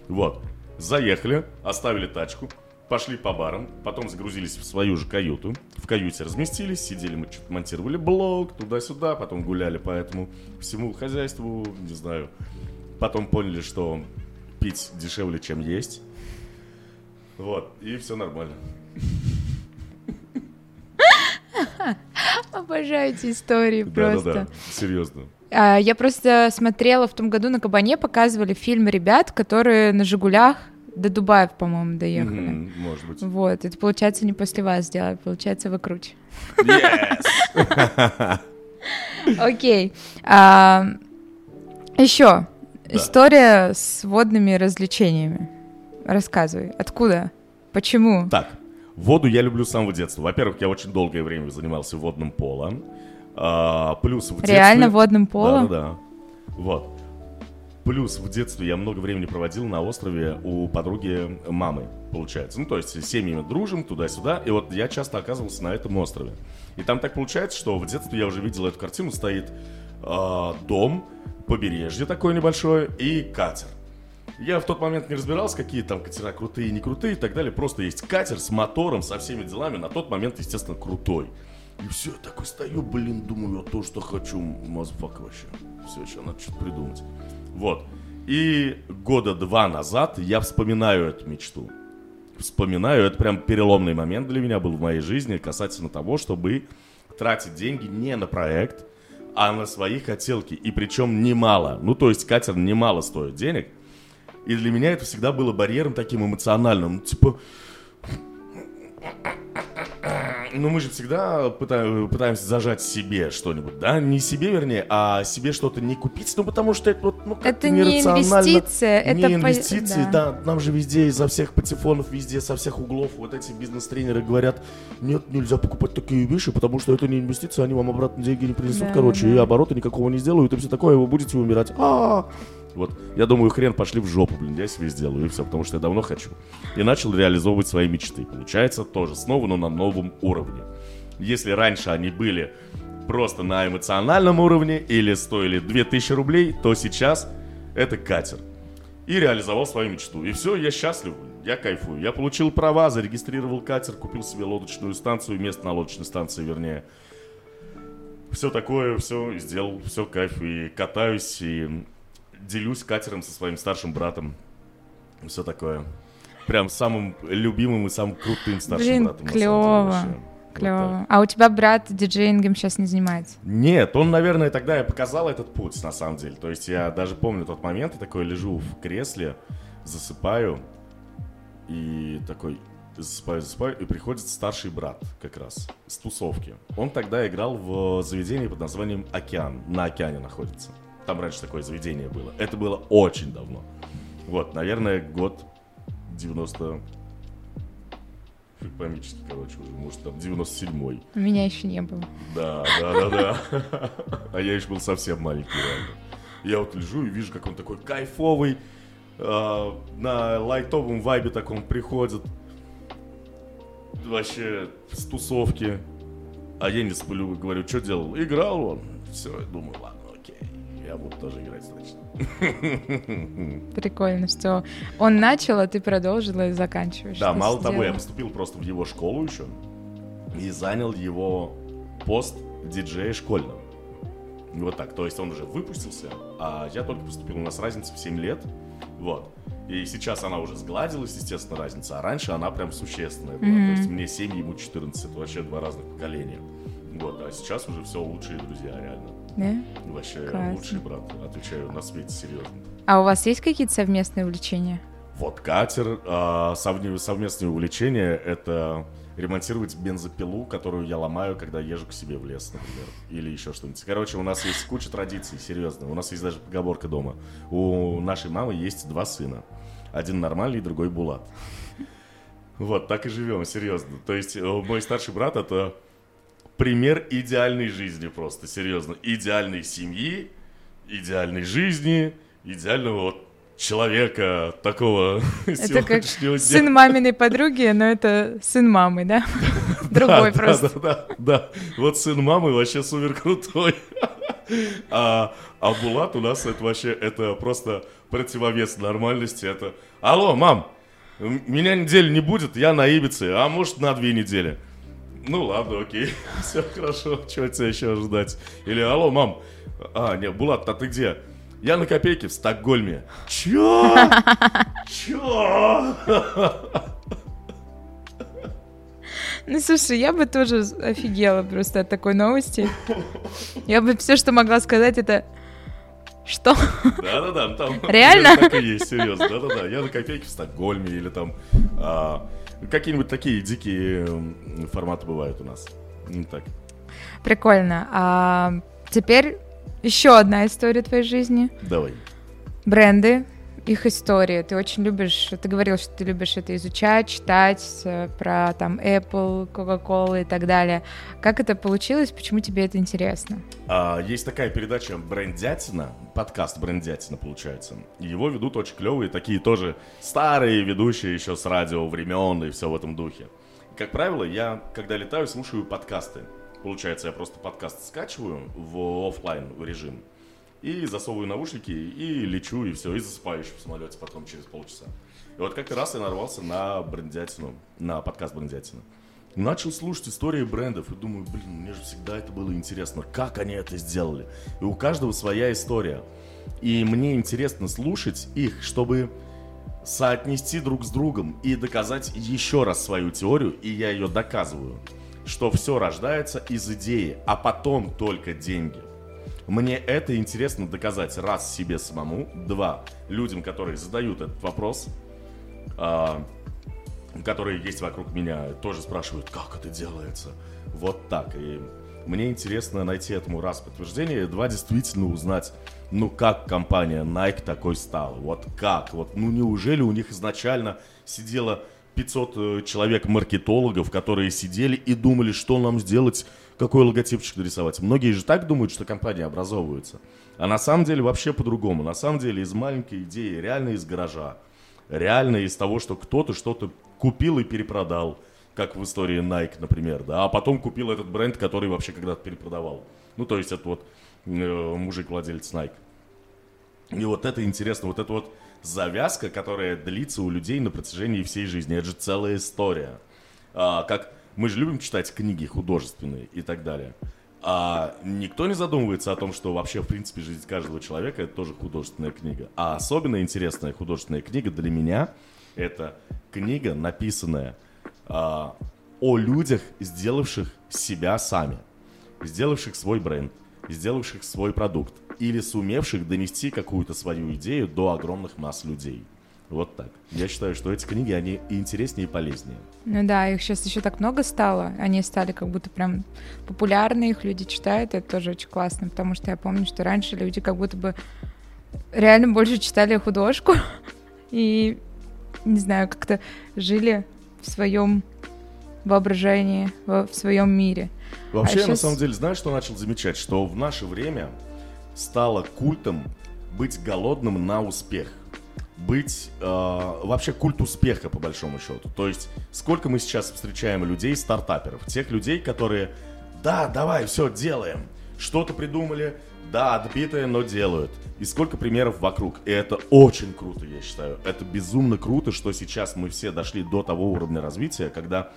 Вот. Заехали, оставили тачку, пошли по барам, потом загрузились в свою же каюту. В каюте разместились, сидели, мы что-то монтировали блог, туда-сюда, потом гуляли по этому всему хозяйству, не знаю. Потом поняли, что пить дешевле, чем есть. Вот, и все нормально. Обожаю эти истории просто. Да-да-да, серьезно. А, я просто смотрела в том году на Кабане, показывали фильм ребят, которые на «Жигулях» до Дубая, по-моему, доехали. Mm-hmm, может быть. Вот, это получается не после вас сделали, получается вы круче. Yes! Окей. А, еще история с водными развлечениями. Рассказывай. Откуда? Почему? Так, воду я люблю с самого детства. Во-первых, я очень долгое время занимался водным полом. А, плюс в детстве... Реально водным полом? Да, да, да. Вот. Плюс в детстве я много времени проводил на острове у подруги мамы, получается. Ну, то есть семьями дружим туда-сюда. И вот я часто оказывался на этом острове. И там так получается, что в детстве я уже видел эту картину. Стоит э, дом, побережье такое небольшое и катер. Я в тот момент не разбирался, какие там катера крутые не крутые и так далее. Просто есть катер с мотором, со всеми делами. На тот момент, естественно, крутой. И все, я такой стою, блин, думаю, я то, что хочу, мазфак вообще. Все, еще надо что-то придумать. Вот. И года два назад я вспоминаю эту мечту. Вспоминаю, это прям переломный момент для меня был в моей жизни касательно того, чтобы тратить деньги не на проект, а на свои хотелки. И причем немало. Ну, то есть катер немало стоит денег. И для меня это всегда было барьером таким эмоциональным. Ну, типа, Ну, мы же всегда пытаем, пытаемся зажать себе что-нибудь, да? Не себе, вернее, а себе что-то не купить, ну, потому что это вот, ну, как Это не инвестиция, не это... по- инвестиции, да. да. Нам же везде, изо всех патефонов, везде, со всех углов вот эти бизнес-тренеры говорят, нет, нельзя покупать такие вещи, потому что это не инвестиция, они вам обратно деньги не принесут, Да, короче, да. и оборота никакого не сделают, и все такое, вы будете умирать. А-а-а. Вот, я думаю, хрен пошли в жопу, блин, я себе сделаю, и все, потому что я давно хочу. И начал реализовывать свои мечты. Получается тоже снова, но на новом уровне. Если раньше они были просто на эмоциональном уровне или стоили 2000 рублей, то сейчас это катер. И реализовал свою мечту. И все, я счастлив, я кайфую. Я получил права, зарегистрировал катер, купил себе лодочную станцию, место на лодочной станции, вернее. Все такое, все сделал, все кайф. И катаюсь, и делюсь катером со своим старшим братом. Все такое. Прям самым любимым и самым крутым старшим Блин, братом. деле, клёво, вообще. Вот. Клево. А у тебя брат диджеингом сейчас не занимается? Нет, он, наверное, тогда я показал этот путь, на самом деле. То есть я даже помню тот момент, я такой лежу в кресле, засыпаю, и такой засыпаю, засыпаю, и приходит старший брат как раз с тусовки. Он тогда играл в заведении под названием «Океан». На океане находится. Там раньше такое заведение было. Это было очень давно. Вот, наверное, год 90... Фиг поймите, короче, уже, может, там 97-й. У меня еще не было. Да, да, да, да. А я еще был совсем маленький, реально. Я вот лежу и вижу, как он такой кайфовый, а, на лайтовом вайбе таком приходит. Вообще с тусовки. А я не сплю, говорю, что делал? Играл он. Все, я думаю, ладно. Я буду тоже играть, значит. Прикольно, что он начал, а ты продолжила и заканчиваешь. Да, мало того, я поступил просто в его школу еще и занял его пост диджея школьного. Вот так, то есть он уже выпустился, а я только поступил, у нас разница в 7 лет, вот. И сейчас она уже сгладилась, естественно, разница, а раньше она прям существенная была. То есть мне 7, ему 14, это вообще два разных поколения. Вот, а сейчас уже все лучшие друзья, реально. Да? Вообще Классно. лучший брат, отвечаю на свете серьезно. А у вас есть какие-то совместные увлечения? Вот катер, а, совместное увлечение — это ремонтировать бензопилу, которую я ломаю, когда езжу к себе в лес, например, или еще что-нибудь. Короче, у нас есть куча традиций, серьезно. У нас есть даже поговорка дома. У нашей мамы есть два сына. Один нормальный, другой Булат. Вот, так и живем, серьезно. То есть э, мой старший брат — это пример идеальной жизни просто, серьезно. Идеальной семьи, идеальной жизни, идеального вот человека такого Это как дня. сын маминой подруги, но это сын мамы, да? Другой Да, просто. Да, да, да. Вот сын мамы вообще супер крутой. А, а Булат у нас это вообще, это просто противовес нормальности. Это, алло, мам, меня неделю не будет, я на Ибице, а может на две недели. Ну ладно, окей, все хорошо, чего тебя еще ожидать? Или, алло, мам, а, не, Булат, а ты где? Я на копейке в Стокгольме. Чё? Чё? Ну, слушай, я бы тоже офигела просто от такой новости. Я бы все, что могла сказать, это... Что? Да-да-да, ну там Реально? так и есть, серьезно. Да-да-да, я на копейке в Стокгольме или там а, какие-нибудь такие дикие м, форматы бывают у нас. Ну, так. Прикольно. А теперь еще одна история твоей жизни. Давай. Бренды, их история. Ты очень любишь, ты говорил, что ты любишь это изучать, читать э, про там Apple, Coca-Cola и так далее. Как это получилось? Почему тебе это интересно? А, есть такая передача «Брендятина», подкаст «Брендятина» получается. Его ведут очень клевые, такие тоже старые ведущие еще с радио времен и все в этом духе. Как правило, я, когда летаю, слушаю подкасты. Получается, я просто подкаст скачиваю в оффлайн режим и засовываю наушники, и лечу, и все, и засыпаю еще в самолете потом через полчаса. И вот как-то раз я нарвался на брендятину, на подкаст брендятина. Начал слушать истории брендов и думаю, блин, мне же всегда это было интересно, как они это сделали. И у каждого своя история. И мне интересно слушать их, чтобы соотнести друг с другом и доказать еще раз свою теорию, и я ее доказываю, что все рождается из идеи, а потом только деньги. Мне это интересно доказать раз себе самому, два людям, которые задают этот вопрос, а, которые есть вокруг меня, тоже спрашивают, как это делается. Вот так. И мне интересно найти этому раз подтверждение, два действительно узнать, ну как компания Nike такой стала, вот как, вот ну неужели у них изначально сидело 500 э, человек маркетологов, которые сидели и думали, что нам сделать, какой логотипчик нарисовать. Многие же так думают, что компания образовывается. А на самом деле вообще по-другому. На самом деле из маленькой идеи, реально из гаража. Реально из того, что кто-то что-то купил и перепродал. Как в истории Nike, например, да. А потом купил этот бренд, который вообще когда-то перепродавал. Ну, то есть это вот э, мужик-владелец Nike. И вот это интересно, вот это вот завязка, которая длится у людей на протяжении всей жизни. Это же целая история. А, как мы же любим читать книги художественные и так далее. А никто не задумывается о том, что вообще, в принципе, жизнь каждого человека это тоже художественная книга. А особенно интересная художественная книга для меня это книга, написанная а, о людях, сделавших себя сами, сделавших свой бренд, сделавших свой продукт или сумевших донести какую-то свою идею до огромных масс людей. Вот так. Я считаю, что эти книги, они и интереснее, и полезнее. Ну да, их сейчас еще так много стало. Они стали как будто прям популярны, их люди читают. Это тоже очень классно, потому что я помню, что раньше люди как будто бы реально больше читали художку и, не знаю, как-то жили в своем воображении, в своем мире. Вообще, а я сейчас... на самом деле, знаешь, что начал замечать? Что в наше время стало культом быть голодным на успех. Быть э, вообще культ успеха, по большому счету. То есть, сколько мы сейчас встречаем людей, стартаперов, тех людей, которые, да, давай, все, делаем. Что-то придумали, да, отбитое, но делают. И сколько примеров вокруг. И это очень круто, я считаю. Это безумно круто, что сейчас мы все дошли до того уровня развития, когда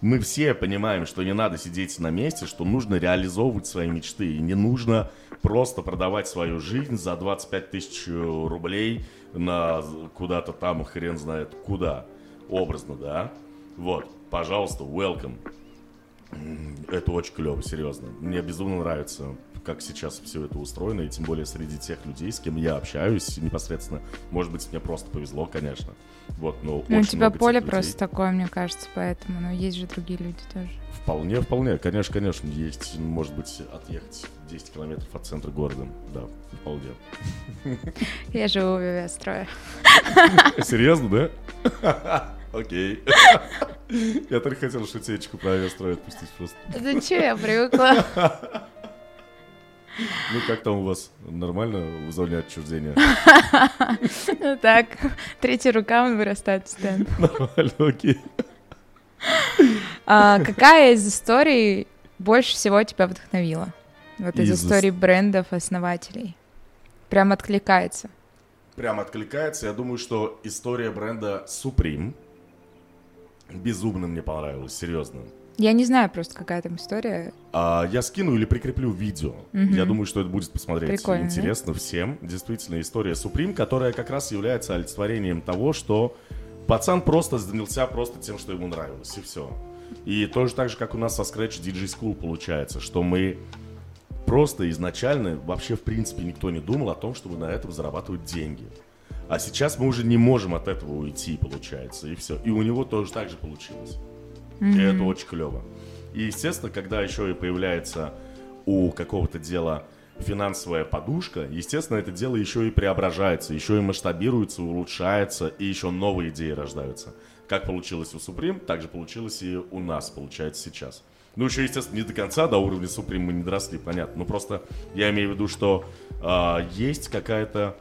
мы все понимаем, что не надо сидеть на месте, что нужно реализовывать свои мечты. И не нужно просто продавать свою жизнь за 25 тысяч рублей на куда-то там, хрен знает куда. Образно, да? Вот, пожалуйста, welcome. Это очень клево, серьезно. Мне безумно нравится, как сейчас все это устроено, и тем более среди тех людей, с кем я общаюсь непосредственно. Может быть, мне просто повезло, конечно. Вот, но ну, у тебя поле просто такое, мне кажется, поэтому, но есть же другие люди тоже. Вполне, вполне, конечно, конечно, есть, может быть, отъехать 10 километров от центра города, да, вполне. Я живу в авиастрое. Серьезно, да? Окей. Я только хотел шутечку про авиастрой отпустить просто. Да че, я привыкла. Ну, как там у вас? Нормально в зоне отчуждения? Ну так, третья рука, он вырастает постоянно. Нормально, окей. А какая из историй больше всего тебя вдохновила? Вот из, из историй брендов, основателей. Прям откликается. Прям откликается. Я думаю, что история бренда Supreme безумно мне понравилась, серьезно. Я не знаю просто, какая там история. А, я скину или прикреплю видео. Угу. Я думаю, что это будет посмотреть Прикольно, интересно да? всем. Действительно, история Supreme, которая как раз является олицетворением того, что пацан просто занялся просто тем, что ему нравилось, и все. И тоже так же, как у нас со Scratch DJ School получается, что мы просто изначально, вообще в принципе никто не думал о том, чтобы на этом зарабатывать деньги. А сейчас мы уже не можем от этого уйти, получается, и все. И у него тоже так же получилось. Mm-hmm. И это очень клево. И, естественно, когда еще и появляется у какого-то дела финансовая подушка, естественно, это дело еще и преображается, еще и масштабируется, улучшается, и еще новые идеи рождаются. Как получилось у Supreme, так же получилось и у нас, получается, сейчас. Ну, еще, естественно, не до конца до уровня Supreme мы не доросли, понятно. Ну, просто я имею в виду, что э, есть какая-то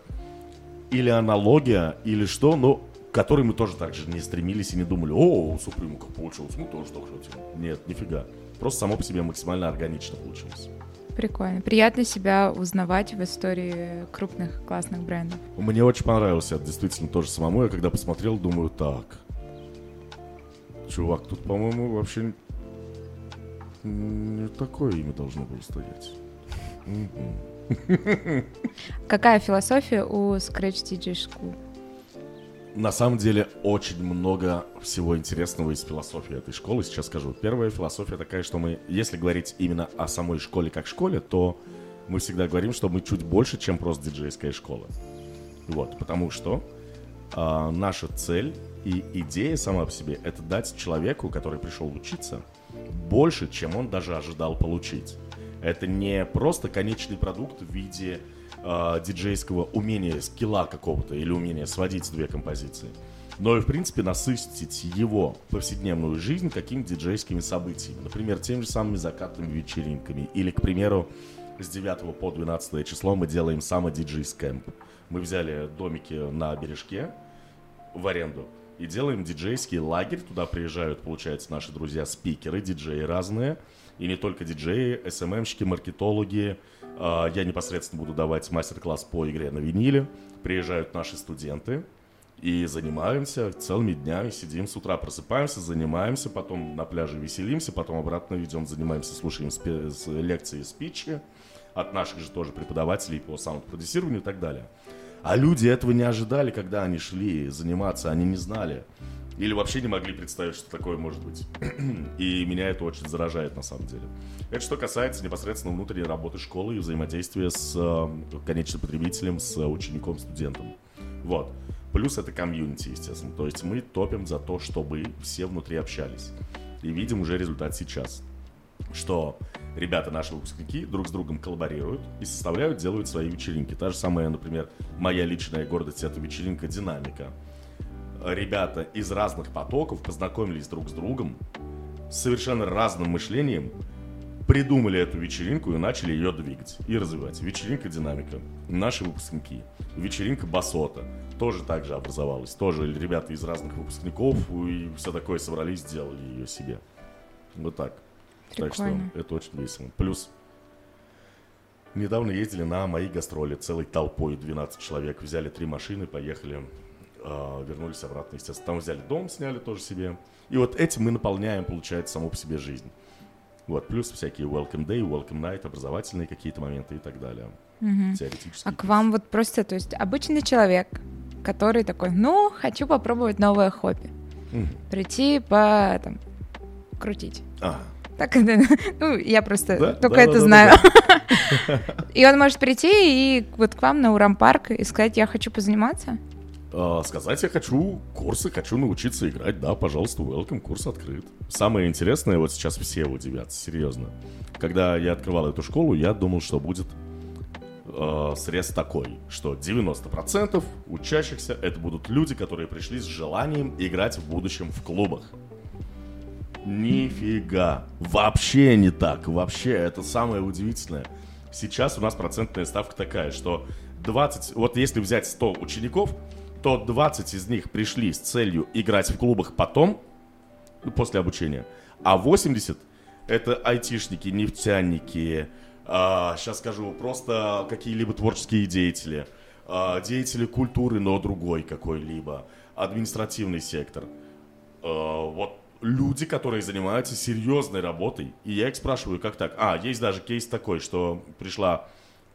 или аналогия, или что, но которой мы тоже так же не стремились и не думали, о, у Supreme как получилось, мы тоже так хотим. Нет, нифига. Просто само по себе максимально органично получилось. Прикольно. Приятно себя узнавать в истории крупных классных брендов. Мне очень понравилось это действительно тоже самому. Я когда посмотрел, думаю, так, чувак, тут, по-моему, вообще не такое имя должно было стоять. Какая философия у Scratch DJ School? На самом деле очень много всего интересного из философии этой школы. Сейчас скажу. Первая философия такая, что мы, если говорить именно о самой школе как школе, то мы всегда говорим, что мы чуть больше, чем просто диджейская школа. Вот, потому что а, наша цель и идея сама по себе – это дать человеку, который пришел учиться, больше, чем он даже ожидал получить. Это не просто конечный продукт в виде э, диджейского умения, скилла какого-то или умения сводить две композиции, но и, в принципе, насытить его повседневную жизнь какими-то диджейскими событиями. Например, теми же самыми закатными вечеринками. Или, к примеру, с 9 по 12 число мы делаем самодиджей скэмп. Мы взяли домики на бережке в аренду и делаем диджейский лагерь. Туда приезжают, получается, наши друзья-спикеры, диджеи разные. И не только диджеи, СММщики, маркетологи. А, я непосредственно буду давать мастер-класс по игре на виниле. Приезжают наши студенты и занимаемся целыми днями, сидим с утра, просыпаемся, занимаемся, потом на пляже веселимся, потом обратно идем, занимаемся, слушаем спе- лекции спичи от наших же тоже преподавателей по саунд-продюсированию и так далее. А люди этого не ожидали, когда они шли заниматься, они не знали. Или вообще не могли представить, что такое может быть. И меня это очень заражает на самом деле. Это что касается непосредственно внутренней работы школы и взаимодействия с э, конечным потребителем, с учеником, студентом. Вот. Плюс это комьюнити, естественно. То есть мы топим за то, чтобы все внутри общались. И видим уже результат сейчас. Что ребята, наши выпускники, друг с другом коллаборируют и составляют, делают свои вечеринки. Та же самая, например, моя личная гордость — это вечеринка «Динамика». Ребята из разных потоков познакомились друг с другом, с совершенно разным мышлением, придумали эту вечеринку и начали ее двигать и развивать. Вечеринка «Динамика». Наши выпускники. Вечеринка «Басота». Тоже так же образовалась. Тоже ребята из разных выпускников и все такое собрались, сделали ее себе. Вот так. Прикольно. Так что это очень весело. Плюс недавно ездили на мои гастроли целой толпой, 12 человек. Взяли три машины, поехали, э, вернулись обратно, естественно. Там взяли дом, сняли тоже себе. И вот этим мы наполняем, получается, саму по себе жизнь. Вот, плюс всякие welcome day, welcome night, образовательные какие-то моменты и так далее. Угу. Теоретически. А к вам вот просто, то есть обычный человек, который такой, ну, хочу попробовать новое хобби. Угу. Прийти по, там, крутить. А, так ну, я просто да? только да, это да, знаю. Да, и он может прийти и вот к вам на Урам парк и сказать, я хочу позаниматься. А, сказать я хочу курсы, хочу научиться играть, да, пожалуйста, welcome, курс открыт. Самое интересное, вот сейчас все удивятся, серьезно. Когда я открывал эту школу, я думал, что будет э, срез такой, что 90% учащихся это будут люди, которые пришли с желанием играть в будущем в клубах. Нифига. Вообще не так. Вообще, это самое удивительное. Сейчас у нас процентная ставка такая, что 20... Вот если взять 100 учеников, то 20 из них пришли с целью играть в клубах потом, после обучения, а 80 это айтишники, нефтяники, а, сейчас скажу, просто какие-либо творческие деятели, а, деятели культуры, но другой какой-либо, административный сектор. А, вот люди, которые занимаются серьезной работой. И я их спрашиваю, как так? А, есть даже кейс такой, что пришла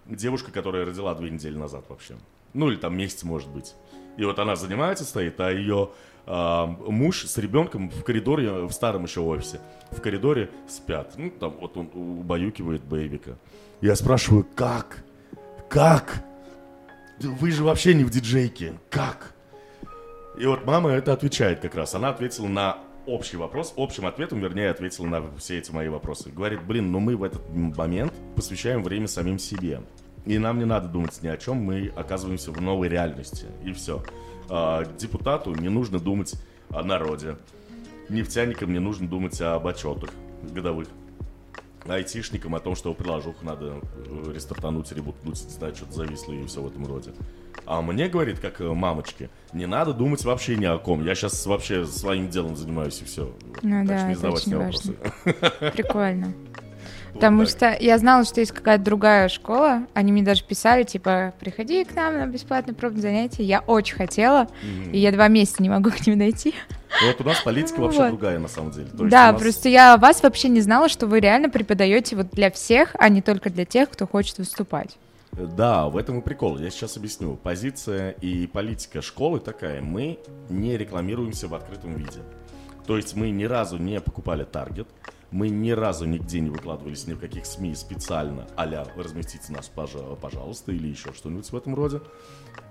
девушка, которая родила две недели назад вообще. Ну или там месяц, может быть. И вот она занимается, стоит, а ее э, муж с ребенком в коридоре, в старом еще офисе, в коридоре спят. Ну, там вот он убаюкивает бейбика. Я спрашиваю, как? Как? Вы же вообще не в диджейке. Как? И вот мама это отвечает как раз. Она ответила на общий вопрос, общим ответом, вернее, ответил на все эти мои вопросы. Говорит, блин, ну мы в этот момент посвящаем время самим себе. И нам не надо думать ни о чем, мы оказываемся в новой реальности. И все. А, депутату не нужно думать о народе. Нефтяникам не нужно думать об отчетах годовых. Айтишникам о том, что приложуху надо э, рестартануть, ребутнуть, знаю, что-то зависло и все в этом роде. А мне говорит, как э, мамочке, не надо думать вообще ни о ком. Я сейчас вообще своим делом занимаюсь и все. Ну так да, что не задавать мне вопросы. Прикольно. Потому вот что я знала, что есть какая-то другая школа. Они мне даже писали, типа, приходи к нам на бесплатное пробное занятие. Я очень хотела, mm-hmm. и я два месяца не могу к ним найти. Ну, вот у нас политика вообще вот. другая, на самом деле. То да, нас... просто я вас вообще не знала, что вы реально преподаете вот для всех, а не только для тех, кто хочет выступать. Да, в этом и прикол. Я сейчас объясню. Позиция и политика школы такая. Мы не рекламируемся в открытом виде. То есть мы ни разу не покупали таргет, Мы ни разу нигде не выкладывались ни в каких СМИ специально, а разместите нас, пожалуйста, или еще что-нибудь в этом роде.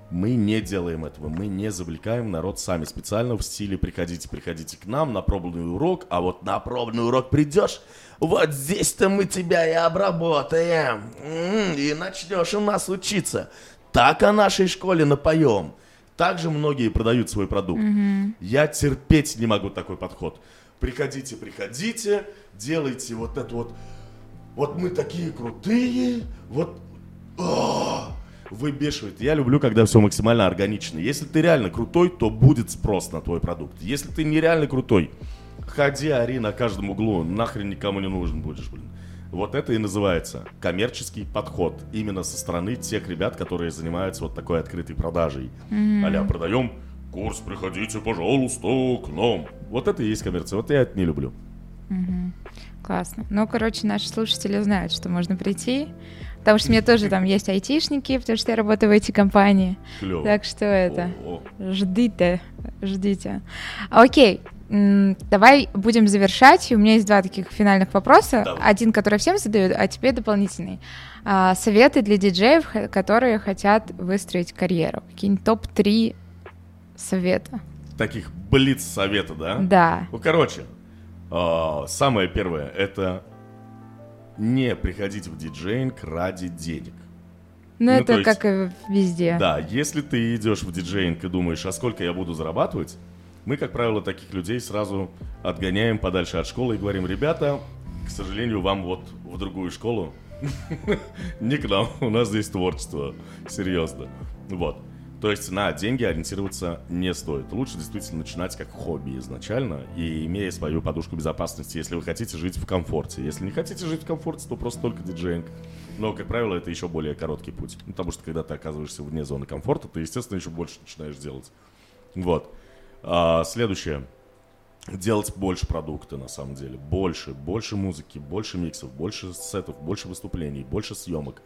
Мы не делаем этого, мы не завлекаем народ сами специально в стиле «приходите, приходите к нам на пробный урок, а вот на пробный урок придешь, вот здесь-то мы тебя и обработаем, и начнешь у нас учиться. Так о нашей школе напоем». Также многие продают свой продукт. Mm-hmm. Я терпеть не могу такой подход. Приходите, приходите, делайте вот это вот. Вот мы такие крутые, вот... О! выбешивает. Я люблю, когда все максимально органично. Если ты реально крутой, то будет спрос на твой продукт. Если ты нереально крутой, ходи, ори на каждом углу, нахрен никому не нужен будешь, блин. Вот это и называется коммерческий подход. Именно со стороны тех ребят, которые занимаются вот такой открытой продажей. Mm-hmm. Аля, продаем курс, приходите, пожалуйста, к нам. Вот это и есть коммерция. Вот я это не люблю. Mm-hmm. Классно. Ну, короче, наши слушатели знают, что можно прийти, Потому что у меня тоже там есть айтишники, потому что я работаю в IT-компании. Клево. Так что это, О-о. ждите, ждите. Окей, давай будем завершать. У меня есть два таких финальных вопроса. Давай. Один, который всем задают, а тебе дополнительный. А, советы для диджеев, которые хотят выстроить карьеру. Какие-нибудь топ-3 совета. Таких блиц совета, да? Да. Ну, короче, а, самое первое — это не приходить в диджейнг ради денег. Ну, ну это есть, как и везде. Да, если ты идешь в диджейнг и думаешь, а сколько я буду зарабатывать, мы, как правило, таких людей сразу отгоняем подальше от школы и говорим, ребята, к сожалению, вам вот в другую школу. Не к нам, у нас здесь творчество, серьезно. Вот. То есть на деньги ориентироваться не стоит. Лучше действительно начинать как хобби изначально и имея свою подушку безопасности, если вы хотите жить в комфорте. Если не хотите жить в комфорте, то просто только диджейнг. Но, как правило, это еще более короткий путь. Ну, потому что когда ты оказываешься вне зоны комфорта, ты, естественно, еще больше начинаешь делать. Вот. А, следующее. Делать больше продукта, на самом деле. Больше. Больше музыки, больше миксов, больше сетов, больше выступлений, больше съемок,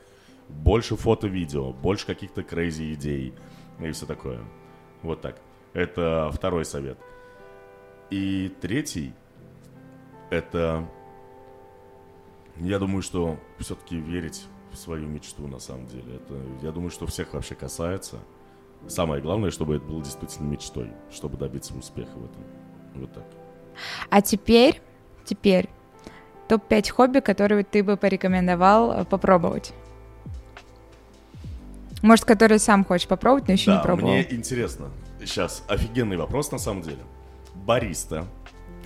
больше фото-видео, больше каких-то крейзи идей и все такое. Вот так. Это второй совет. И третий, это, я думаю, что все-таки верить в свою мечту на самом деле. Это, я думаю, что всех вообще касается. Самое главное, чтобы это было действительно мечтой, чтобы добиться успеха в этом. Вот так. А теперь, теперь топ-5 хобби, которые ты бы порекомендовал э, попробовать. Может, который сам хочешь попробовать, но еще да, не пробовал. мне интересно. Сейчас офигенный вопрос на самом деле. Бариста.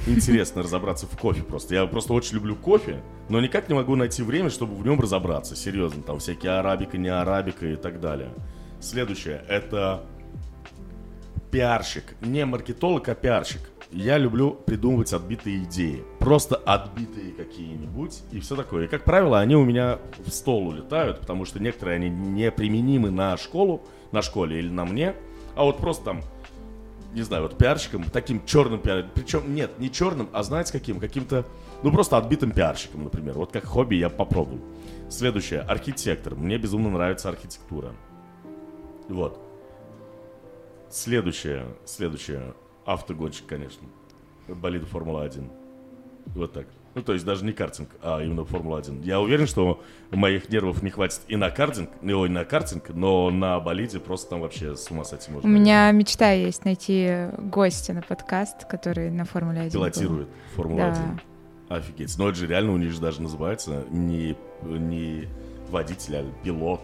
Интересно разобраться в кофе просто. Я просто очень люблю кофе, но никак не могу найти время, чтобы в нем разобраться. Серьезно, там всякие арабика, не арабика и так далее. Следующее, это пиарщик. Не маркетолог, а пиарщик я люблю придумывать отбитые идеи. Просто отбитые какие-нибудь и все такое. И, как правило, они у меня в стол улетают, потому что некоторые они неприменимы на школу, на школе или на мне. А вот просто там, не знаю, вот пиарщиком, таким черным пиарщиком. Причем, нет, не черным, а знаете каким? Каким-то, ну просто отбитым пиарщиком, например. Вот как хобби я попробую. Следующее, архитектор. Мне безумно нравится архитектура. Вот. Следующее, следующее, Автогонщик, конечно. Болиды Формула-1. Вот так. Ну, то есть даже не картинг, а именно Формула-1. Я уверен, что моих нервов не хватит и на картинг, и на картинг, но на болиде просто там вообще с ума сойти можно. У меня мечта есть найти гостя на подкаст, который на Формуле-1 Пилотирует Формулу-1. Да. Офигеть. Но это же реально у них же даже называется не, не водитель, а пилот.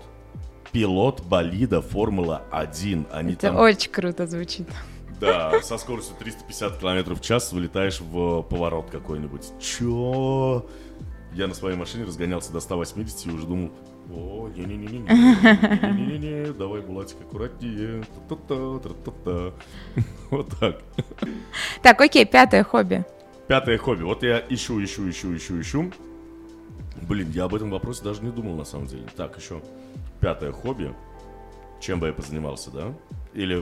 Пилот болида Формула-1. Они это там... очень круто звучит. Да, со скоростью 350 км в час вылетаешь в поворот какой-нибудь. Чё? Я на своей машине разгонялся до 180 и уже думал, о, не-не-не-не, давай, Булатик, аккуратнее. Вот так. Так, окей, пятое хобби. Пятое хобби. Вот я ищу, ищу, ищу, ищу, ищу. Блин, я об этом вопросе даже не думал, на самом деле. Так, еще пятое хобби. Чем бы я позанимался, да? Или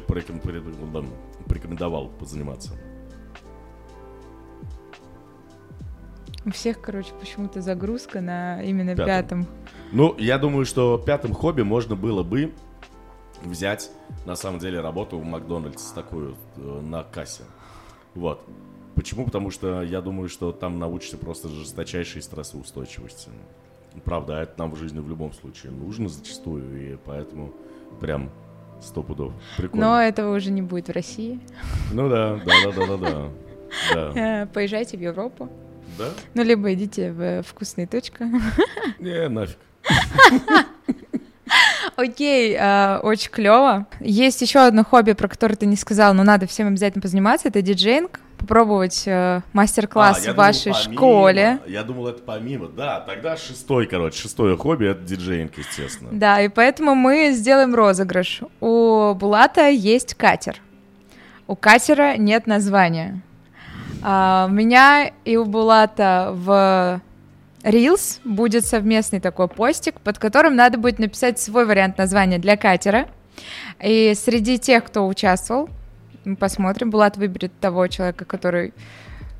порекомендовал позаниматься? У всех, короче, почему-то загрузка на именно пятом. пятом. Ну, я думаю, что пятым хобби можно было бы взять, на самом деле, работу в Макдональдс такую э, на кассе. Вот. Почему? Потому что я думаю, что там научишься просто жесточайшей стрессоустойчивости. Правда, а это нам в жизни в любом случае нужно зачастую, и поэтому прям сто пудов. Прикольно. Но этого уже не будет в России. Ну да, да, да, да, да, да. Э, Поезжайте в Европу. Да? Ну, либо идите в вкусные точка. Не, нафиг. Окей, э, очень клево. Есть еще одно хобби, про которое ты не сказал, но надо всем обязательно позаниматься, это диджейнг. Попробовать э, мастер-класс А, в думал, вашей помимо. школе. Я думал, это помимо. Да, тогда шестой, короче, шестое хобби — это диджейнг, естественно. Да, и поэтому мы сделаем розыгрыш. У Булата есть катер. У катера нет названия. А, у меня и у Булата в Reels будет совместный такой постик, под которым надо будет написать свой вариант названия для катера. И среди тех, кто участвовал, мы посмотрим, Булат выберет того человека, который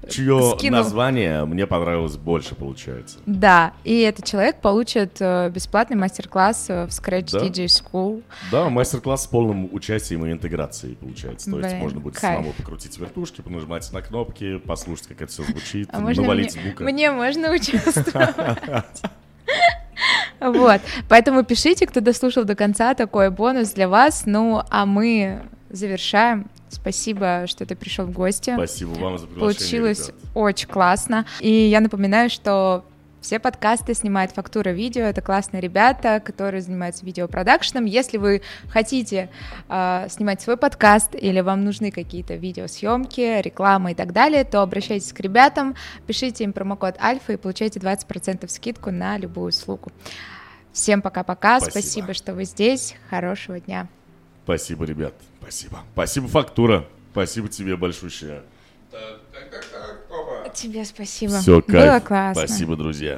Чье скинул. название мне понравилось больше, получается. Да, и этот человек получит э, бесплатный мастер-класс э, в Scratch Да? DJ School. Да, мастер-класс с полным участием и интеграцией, получается. То есть Блин, можно будет кайф. самому покрутить вертушки, понажимать на кнопки, послушать, как это все звучит, А навалить мне, звука. мне можно участвовать? Вот, поэтому пишите, кто дослушал до конца, такой бонус для вас. Ну, а мы завершаем. Спасибо, что ты пришел в гости. Спасибо вам за приглашение, Получилось ребят. очень классно. И я напоминаю, что все подкасты снимает Фактура Видео. Это классные ребята, которые занимаются видеопродакшеном. Если вы хотите э, снимать свой подкаст или вам нужны какие-то видеосъемки, реклама и так далее, то обращайтесь к ребятам, пишите им промокод Альфа и получайте 20% скидку на любую услугу. Всем пока-пока. Спасибо. Спасибо, что вы здесь. Хорошего дня. Спасибо, ребят. Спасибо. Спасибо, фактура. Спасибо тебе большущее. Тебе спасибо. Все, Было кайф. классно. Спасибо, друзья.